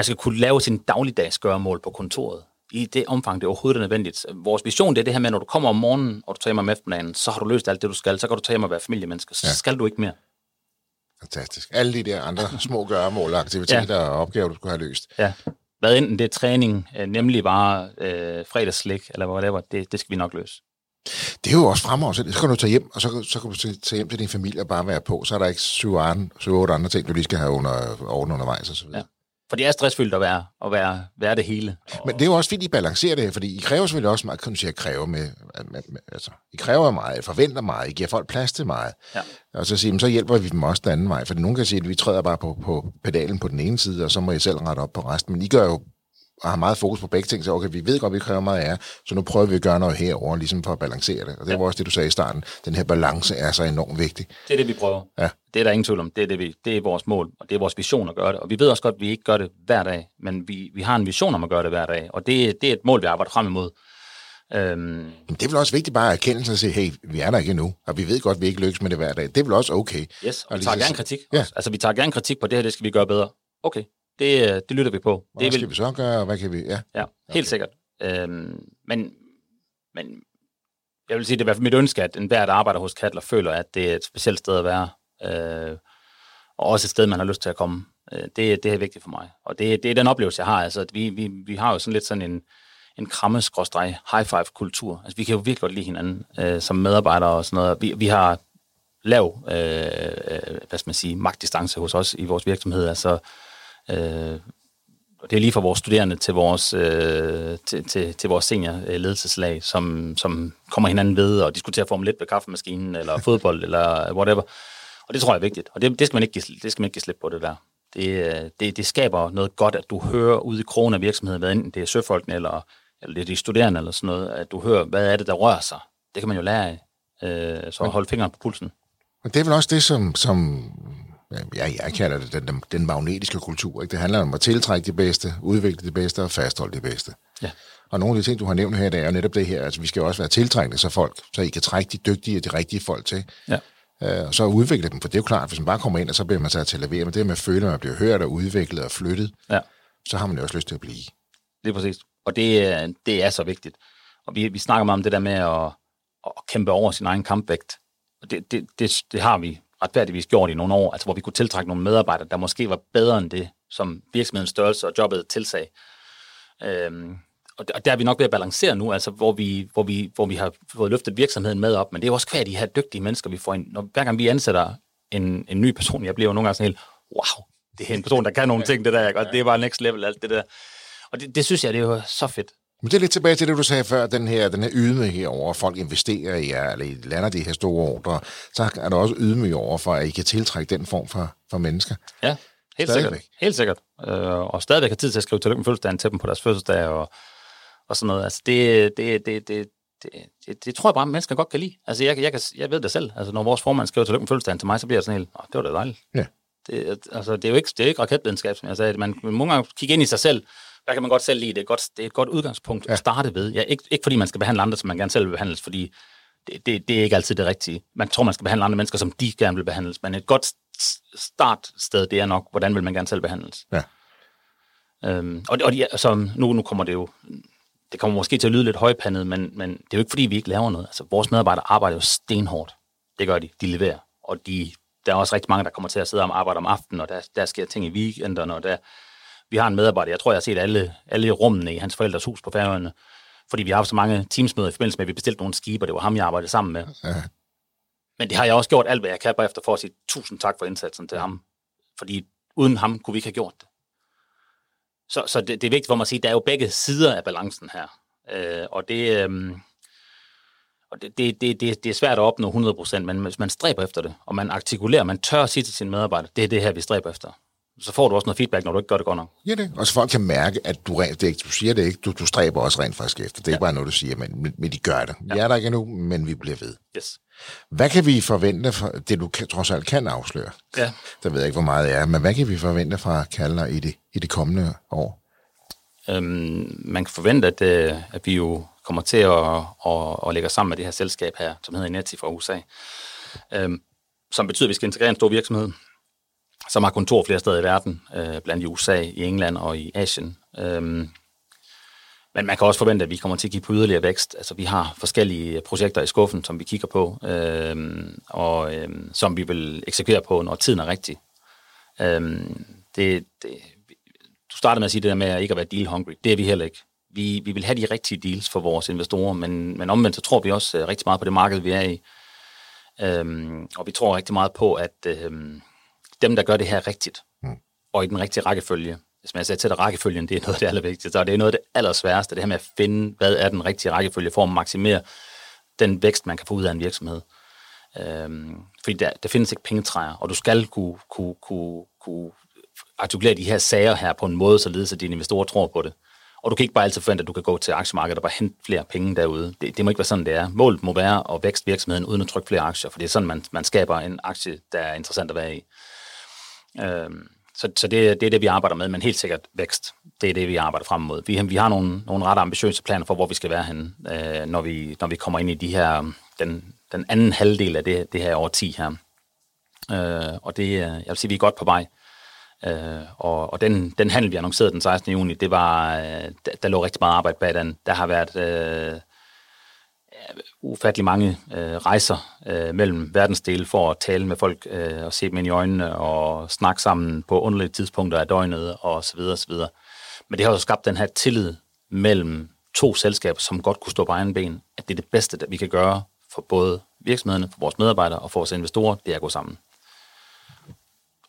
man skal kunne lave sin dagligdags gøremål på kontoret i det omfang, det overhovedet er nødvendigt. Vores vision det er det her med, at når du kommer om morgenen, og du tager hjem om eftermiddagen, så har du løst alt det, du skal. Så kan du tage hjem og være familiemenneske. Så ja. skal du ikke mere. Fantastisk. Alle de der andre små gøremål, aktiviteter ja. og opgaver, du skulle have løst. Ja. Hvad enten det er træning, øh, nemlig bare øh, fredagsslik, eller whatever, det, det skal vi nok løse. Det er jo også fremover, så kan du tage hjem, og så, så kan du tage hjem til din familie og bare være på. Så er der ikke syv, otte andre ting, du lige skal have under, orden undervejs videre. Ja. For det er stressfyldt at være, at være, være det hele. Men det er jo også fint, I balancerer det, fordi I kræver selvfølgelig også meget, kan du sige, at kræve med, med, med, altså, I kræver meget, I forventer meget, I giver folk plads til meget. Ja. Og så siger så hjælper vi dem også den anden vej, for nogen kan sige, at vi træder bare på, på pedalen på den ene side, og så må I selv rette op på resten. Men I gør jo og har meget fokus på begge ting, så okay, vi ved godt, vi kræver meget af jer, så nu prøver vi at gøre noget herover ligesom for at balancere det. Og det ja. var også det, du sagde i starten. Den her balance er så enormt vigtig. Det er det, vi prøver. Ja. Det er der ingen tvivl om. Det er, det, vi, det er vores mål, og det er vores vision at gøre det. Og vi ved også godt, at vi ikke gør det hver dag, men vi, vi har en vision om at gøre det hver dag, og det, det er et mål, vi arbejder frem imod. Øhm, det er vel også vigtigt bare at erkende sig og sige, hey, vi er der ikke endnu, og vi ved godt, at vi ikke lykkes med det hver dag. Det er vel også okay. Yes, og, og vi tager gerne kritik. Ja. Altså, vi tager gerne kritik på det her, det skal vi gøre bedre. Okay, det, det lytter vi på. Hvad det skal vil... vi så gøre, og hvad kan vi... Ja, ja helt okay. sikkert. Øhm, men, men jeg vil sige, det er i hvert fald mit ønske, at enhver, der arbejder hos Katler, føler, at det er et specielt sted at være. Øh, og også et sted, man har lyst til at komme. Øh, det, det er vigtigt for mig. Og det, det er den oplevelse, jeg har. Altså, at vi, vi, vi har jo sådan lidt sådan en, en kramme high five kultur. Altså, vi kan jo virkelig godt lide hinanden øh, som medarbejdere og sådan noget. Vi, vi har lav, øh, øh, hvad skal man sige, magtdistance hos os i vores virksomhed. Altså, Øh, og det er lige fra vores studerende til vores, øh, til, til, til vores senior ledelseslag, som, som kommer hinanden ved og diskuterer Formel 1 ved kaffemaskinen, eller fodbold, eller whatever. Og det tror jeg er vigtigt. Og det, det, skal, man ikke give, det skal man ikke give slip på, det der. Det, det, det skaber noget godt, at du hører ud i krogen af virksomheden, hvad enten det er søfolkene, eller, eller det er de studerende, eller sådan noget, at du hører, hvad er det, der rører sig. Det kan man jo lære af. Øh, så hold fingeren på pulsen. Men det er vel også det, som, som ja, jeg kalder det den, den, den magnetiske kultur. Ikke? Det handler om at tiltrække det bedste, udvikle det bedste og fastholde det bedste. Ja. Og nogle af de ting, du har nævnt her, det er jo netop det her, altså vi skal jo også være tiltrækkende så folk, så I kan trække de dygtige og de rigtige folk til. Ja. Øh, og så udvikle dem, for det er jo klart, hvis man bare kommer ind, og så bliver man sat til at levere, men det med at føle, at man bliver hørt og udviklet og flyttet, Ja. så har man jo også lyst til at blive. Lige præcis. Og det, er- det er så vigtigt. Og vi, vi snakker meget om det der med at, at kæmpe over sin egen kampvægt. Og det, det, det, det har vi retfærdigvis gjort i nogle år, altså hvor vi kunne tiltrække nogle medarbejdere, der måske var bedre end det, som virksomhedens størrelse og jobbet tilsag. Øhm, og der, og der er vi nok ved at balancere nu, altså hvor vi, hvor vi, hvor vi har fået løftet virksomheden med op, men det er jo også hver de her dygtige mennesker, vi får ind. Når, hver gang vi ansætter en, en ny person, jeg bliver jo nogle gange sådan helt, wow, det er en person, der kan nogle ting, det der, og det er bare next level, alt det der. Og det, det synes jeg, det er jo så fedt. Men det er lidt tilbage til det, du sagde før, den her, den her ydmyghed over, at folk investerer i jer, eller I lander de her store ordre, så er der også ydmyg over for, at I kan tiltrække den form for, for mennesker. Ja, helt Stadigvæk. sikkert. Helt sikkert. Øh, og stadigvæk har tid til at skrive tillykke med fødselsdagen til dem på deres fødselsdag og, og sådan noget. Altså, det, det, det, det, det, det, det tror jeg bare, mennesker godt kan lide. Altså, jeg, jeg, kan, jeg ved det selv. Altså, når vores formand skriver tillykke med fødselsdagen til mig, så bliver jeg sådan helt, Åh, det var da dejligt. Ja. Det, altså, det er jo ikke, det er ikke raketvidenskab, som jeg sagde. Man må nogle gange kigge ind i sig selv. Hvad kan man godt selv lide? Det er et godt, det er et godt udgangspunkt ja. at starte ved. Ja, ikke, ikke fordi man skal behandle andre, som man gerne selv vil behandles, fordi det, det, det er ikke altid det rigtige. Man tror, man skal behandle andre mennesker, som de gerne vil behandles. Men et godt startsted, det er nok, hvordan vil man gerne selv behandles. Ja. Øhm, og og de, er- så nu, nu kommer det jo, det kommer måske til at lyde lidt højpandet, men, men det er jo ikke fordi, vi ikke laver noget. Altså, vores medarbejdere arbejder jo stenhårdt. Det gør de. De leverer. Og de, der er også rigtig mange, der kommer til at sidde og arbejde om aftenen, og der, der sker ting i weekenderne, og der, vi har en medarbejder, jeg tror, jeg har set alle, alle rummene i hans forældres hus på Færøerne, fordi vi har haft så mange teamsmøder i forbindelse med, at vi bestilte nogle skibe, og det var ham, jeg arbejdede sammen med. Ja. Men det har jeg også gjort alt, hvad jeg kan bagefter for at sige tusind tak for indsatsen til ham. Fordi uden ham kunne vi ikke have gjort det. Så, så det, det er vigtigt for mig at sige, at der er jo begge sider af balancen her. Øh, og det, øh, og det, det, det, det er svært at opnå 100%, men hvis man stræber efter det, og man artikulerer, man tør at sige til sine medarbejdere, det er det her, vi stræber efter. Så får du også noget feedback, når du ikke gør det godt nok. Ja, det. Og så folk kan mærke, at du, rent, det ikke, du siger det ikke, du, du stræber også rent faktisk efter. Det er ja. ikke bare noget, du siger, men, men, de gør det. Vi er der ikke endnu, men vi bliver ved. Yes. Hvad kan vi forvente for det, du kan, trods alt kan afsløre? Ja. Der ved jeg ikke, hvor meget det er, men hvad kan vi forvente fra Kaldner i det, i det kommende år? Øhm, man kan forvente, at, øh, at vi jo kommer til at, at, at lægge os sammen med det her selskab her, som hedder Ineti fra USA, øhm, som betyder, at vi skal integrere en stor virksomhed, som har kontor flere steder i verden, øh, blandt i USA, i England og i Asien. Øhm, men man kan også forvente, at vi kommer til at give på yderligere vækst. Altså, vi har forskellige projekter i skuffen, som vi kigger på, øhm, og øhm, som vi vil eksekvere på, når tiden er rigtig. Øhm, det, det, du startede med at sige det der med at ikke at være deal hungry. Det er vi heller ikke. Vi, vi vil have de rigtige deals for vores investorer, men, men omvendt så tror vi også øh, rigtig meget på det marked, vi er i. Øhm, og vi tror rigtig meget på, at øhm, dem, der gør det her rigtigt, mm. og i den rigtige rækkefølge, hvis man sagde til rækkefølgen, det er noget af det allervigtigste, og det er noget af det allersværeste, det her med at finde, hvad er den rigtige rækkefølge for at maksimere den vækst, man kan få ud af en virksomhed. Øhm, fordi der, der findes ikke pengetræer, og du skal kunne, kunne, kunne, kunne artikulere de her sager her på en måde, således at dine investorer tror på det. Og du kan ikke bare altid forvente, at du kan gå til aktiemarkedet og bare hente flere penge derude. Det, det må ikke være sådan, det er. Målet må være at vækste virksomheden uden at trykke flere aktier, for det er sådan, man, man skaber en aktie, der er interessant at være i. Øhm, så så det, det er det, vi arbejder med, men helt sikkert vækst. Det er det, vi arbejder frem mod. Vi, vi har nogle, nogle ret ambitiøse planer for, hvor vi skal være henne, øh, når, vi, når vi kommer ind i de her, den, den anden halvdel af det, det her år 10 her. Øh, og det, øh, jeg vil sige, vi er godt på vej. Øh, og og den, den handel, vi annoncerede den 16. juni, det var, øh, der, der lå rigtig meget arbejde bag den. Der har været øh, ufattelig mange øh, rejser øh, mellem verdensdele for at tale med folk øh, og se dem ind i øjnene og snakke sammen på underlige tidspunkter af døgnet og så videre, og så videre. Men det har jo skabt den her tillid mellem to selskaber, som godt kunne stå på egen ben, at det er det bedste, vi kan gøre for både virksomhederne, for vores medarbejdere og for vores investorer, det er at gå sammen.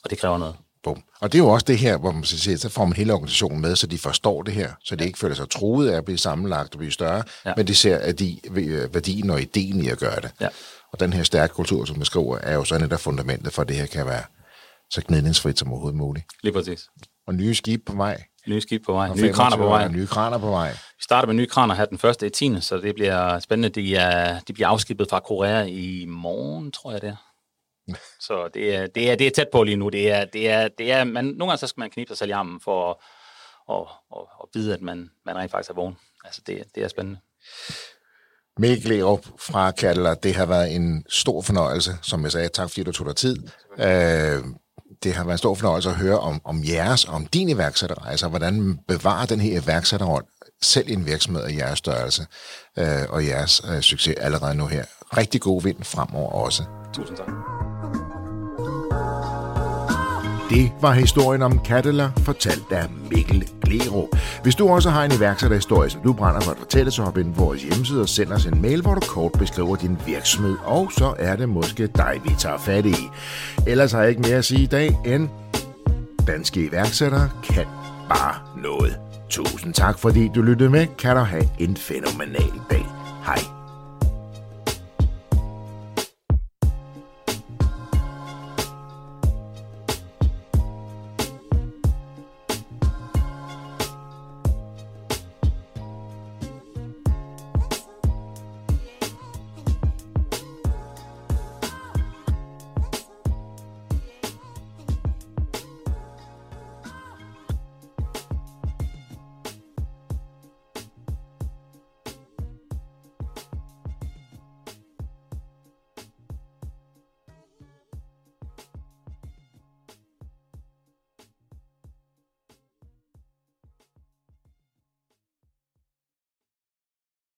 Og det kræver noget. Bum. Og det er jo også det her, hvor man siger, så får man hele organisationen med, så de forstår det her, så de ikke føler sig truet af at blive sammenlagt og blive større, Ja. men de ser at de, øh, værdien og ideen i at gøre det. Ja. Og den her stærke kultur, som man skriver, er jo så netop fundamentet for, at det her kan være så gnidningsfrit som overhovedet muligt. Lige præcis. Og nye skib på vej. Nye skib på vej. Og Nye kraner 25 på vej. Nye kraner på vej. Vi starter med nye kraner her den første i 10. Så det bliver spændende. De, er, de bliver afskibet fra Korea i morgen, tror jeg det er. Så det er, det er, det er tæt på lige nu. Det er, det er, det er, man, nogle gange så skal man knibe sig selv i armen for at, og, og, at vide, at man, man rent faktisk er vågen. Altså, det, det er spændende. Mikkel op fra Kattler, det har været en stor fornøjelse, som jeg sagde. Tak fordi du tog dig tid. Øh, det har været en stor fornøjelse at høre om, om jeres, om din iværksætterrejse, og hvordan bevarer den her iværksætterånd selv i en virksomhed af jeres størrelse øh, og jeres øh, succes allerede nu her. Rigtig god vind fremover også. Tusind tak. Det var historien om Cadillac, fortalt af Mikkel Glero. Hvis du også har en iværksætterhistorie, som du brænder for at fortælle, så hop ind på vores hjemmeside og send os en mail, hvor du kort beskriver din virksomhed, og så er det måske dig, vi tager fat i. Ellers har jeg ikke mere at sige i dag, end danske iværksættere kan bare noget. Tusind tak, fordi du lyttede med. Kan du have en fænomenal dag. Hej.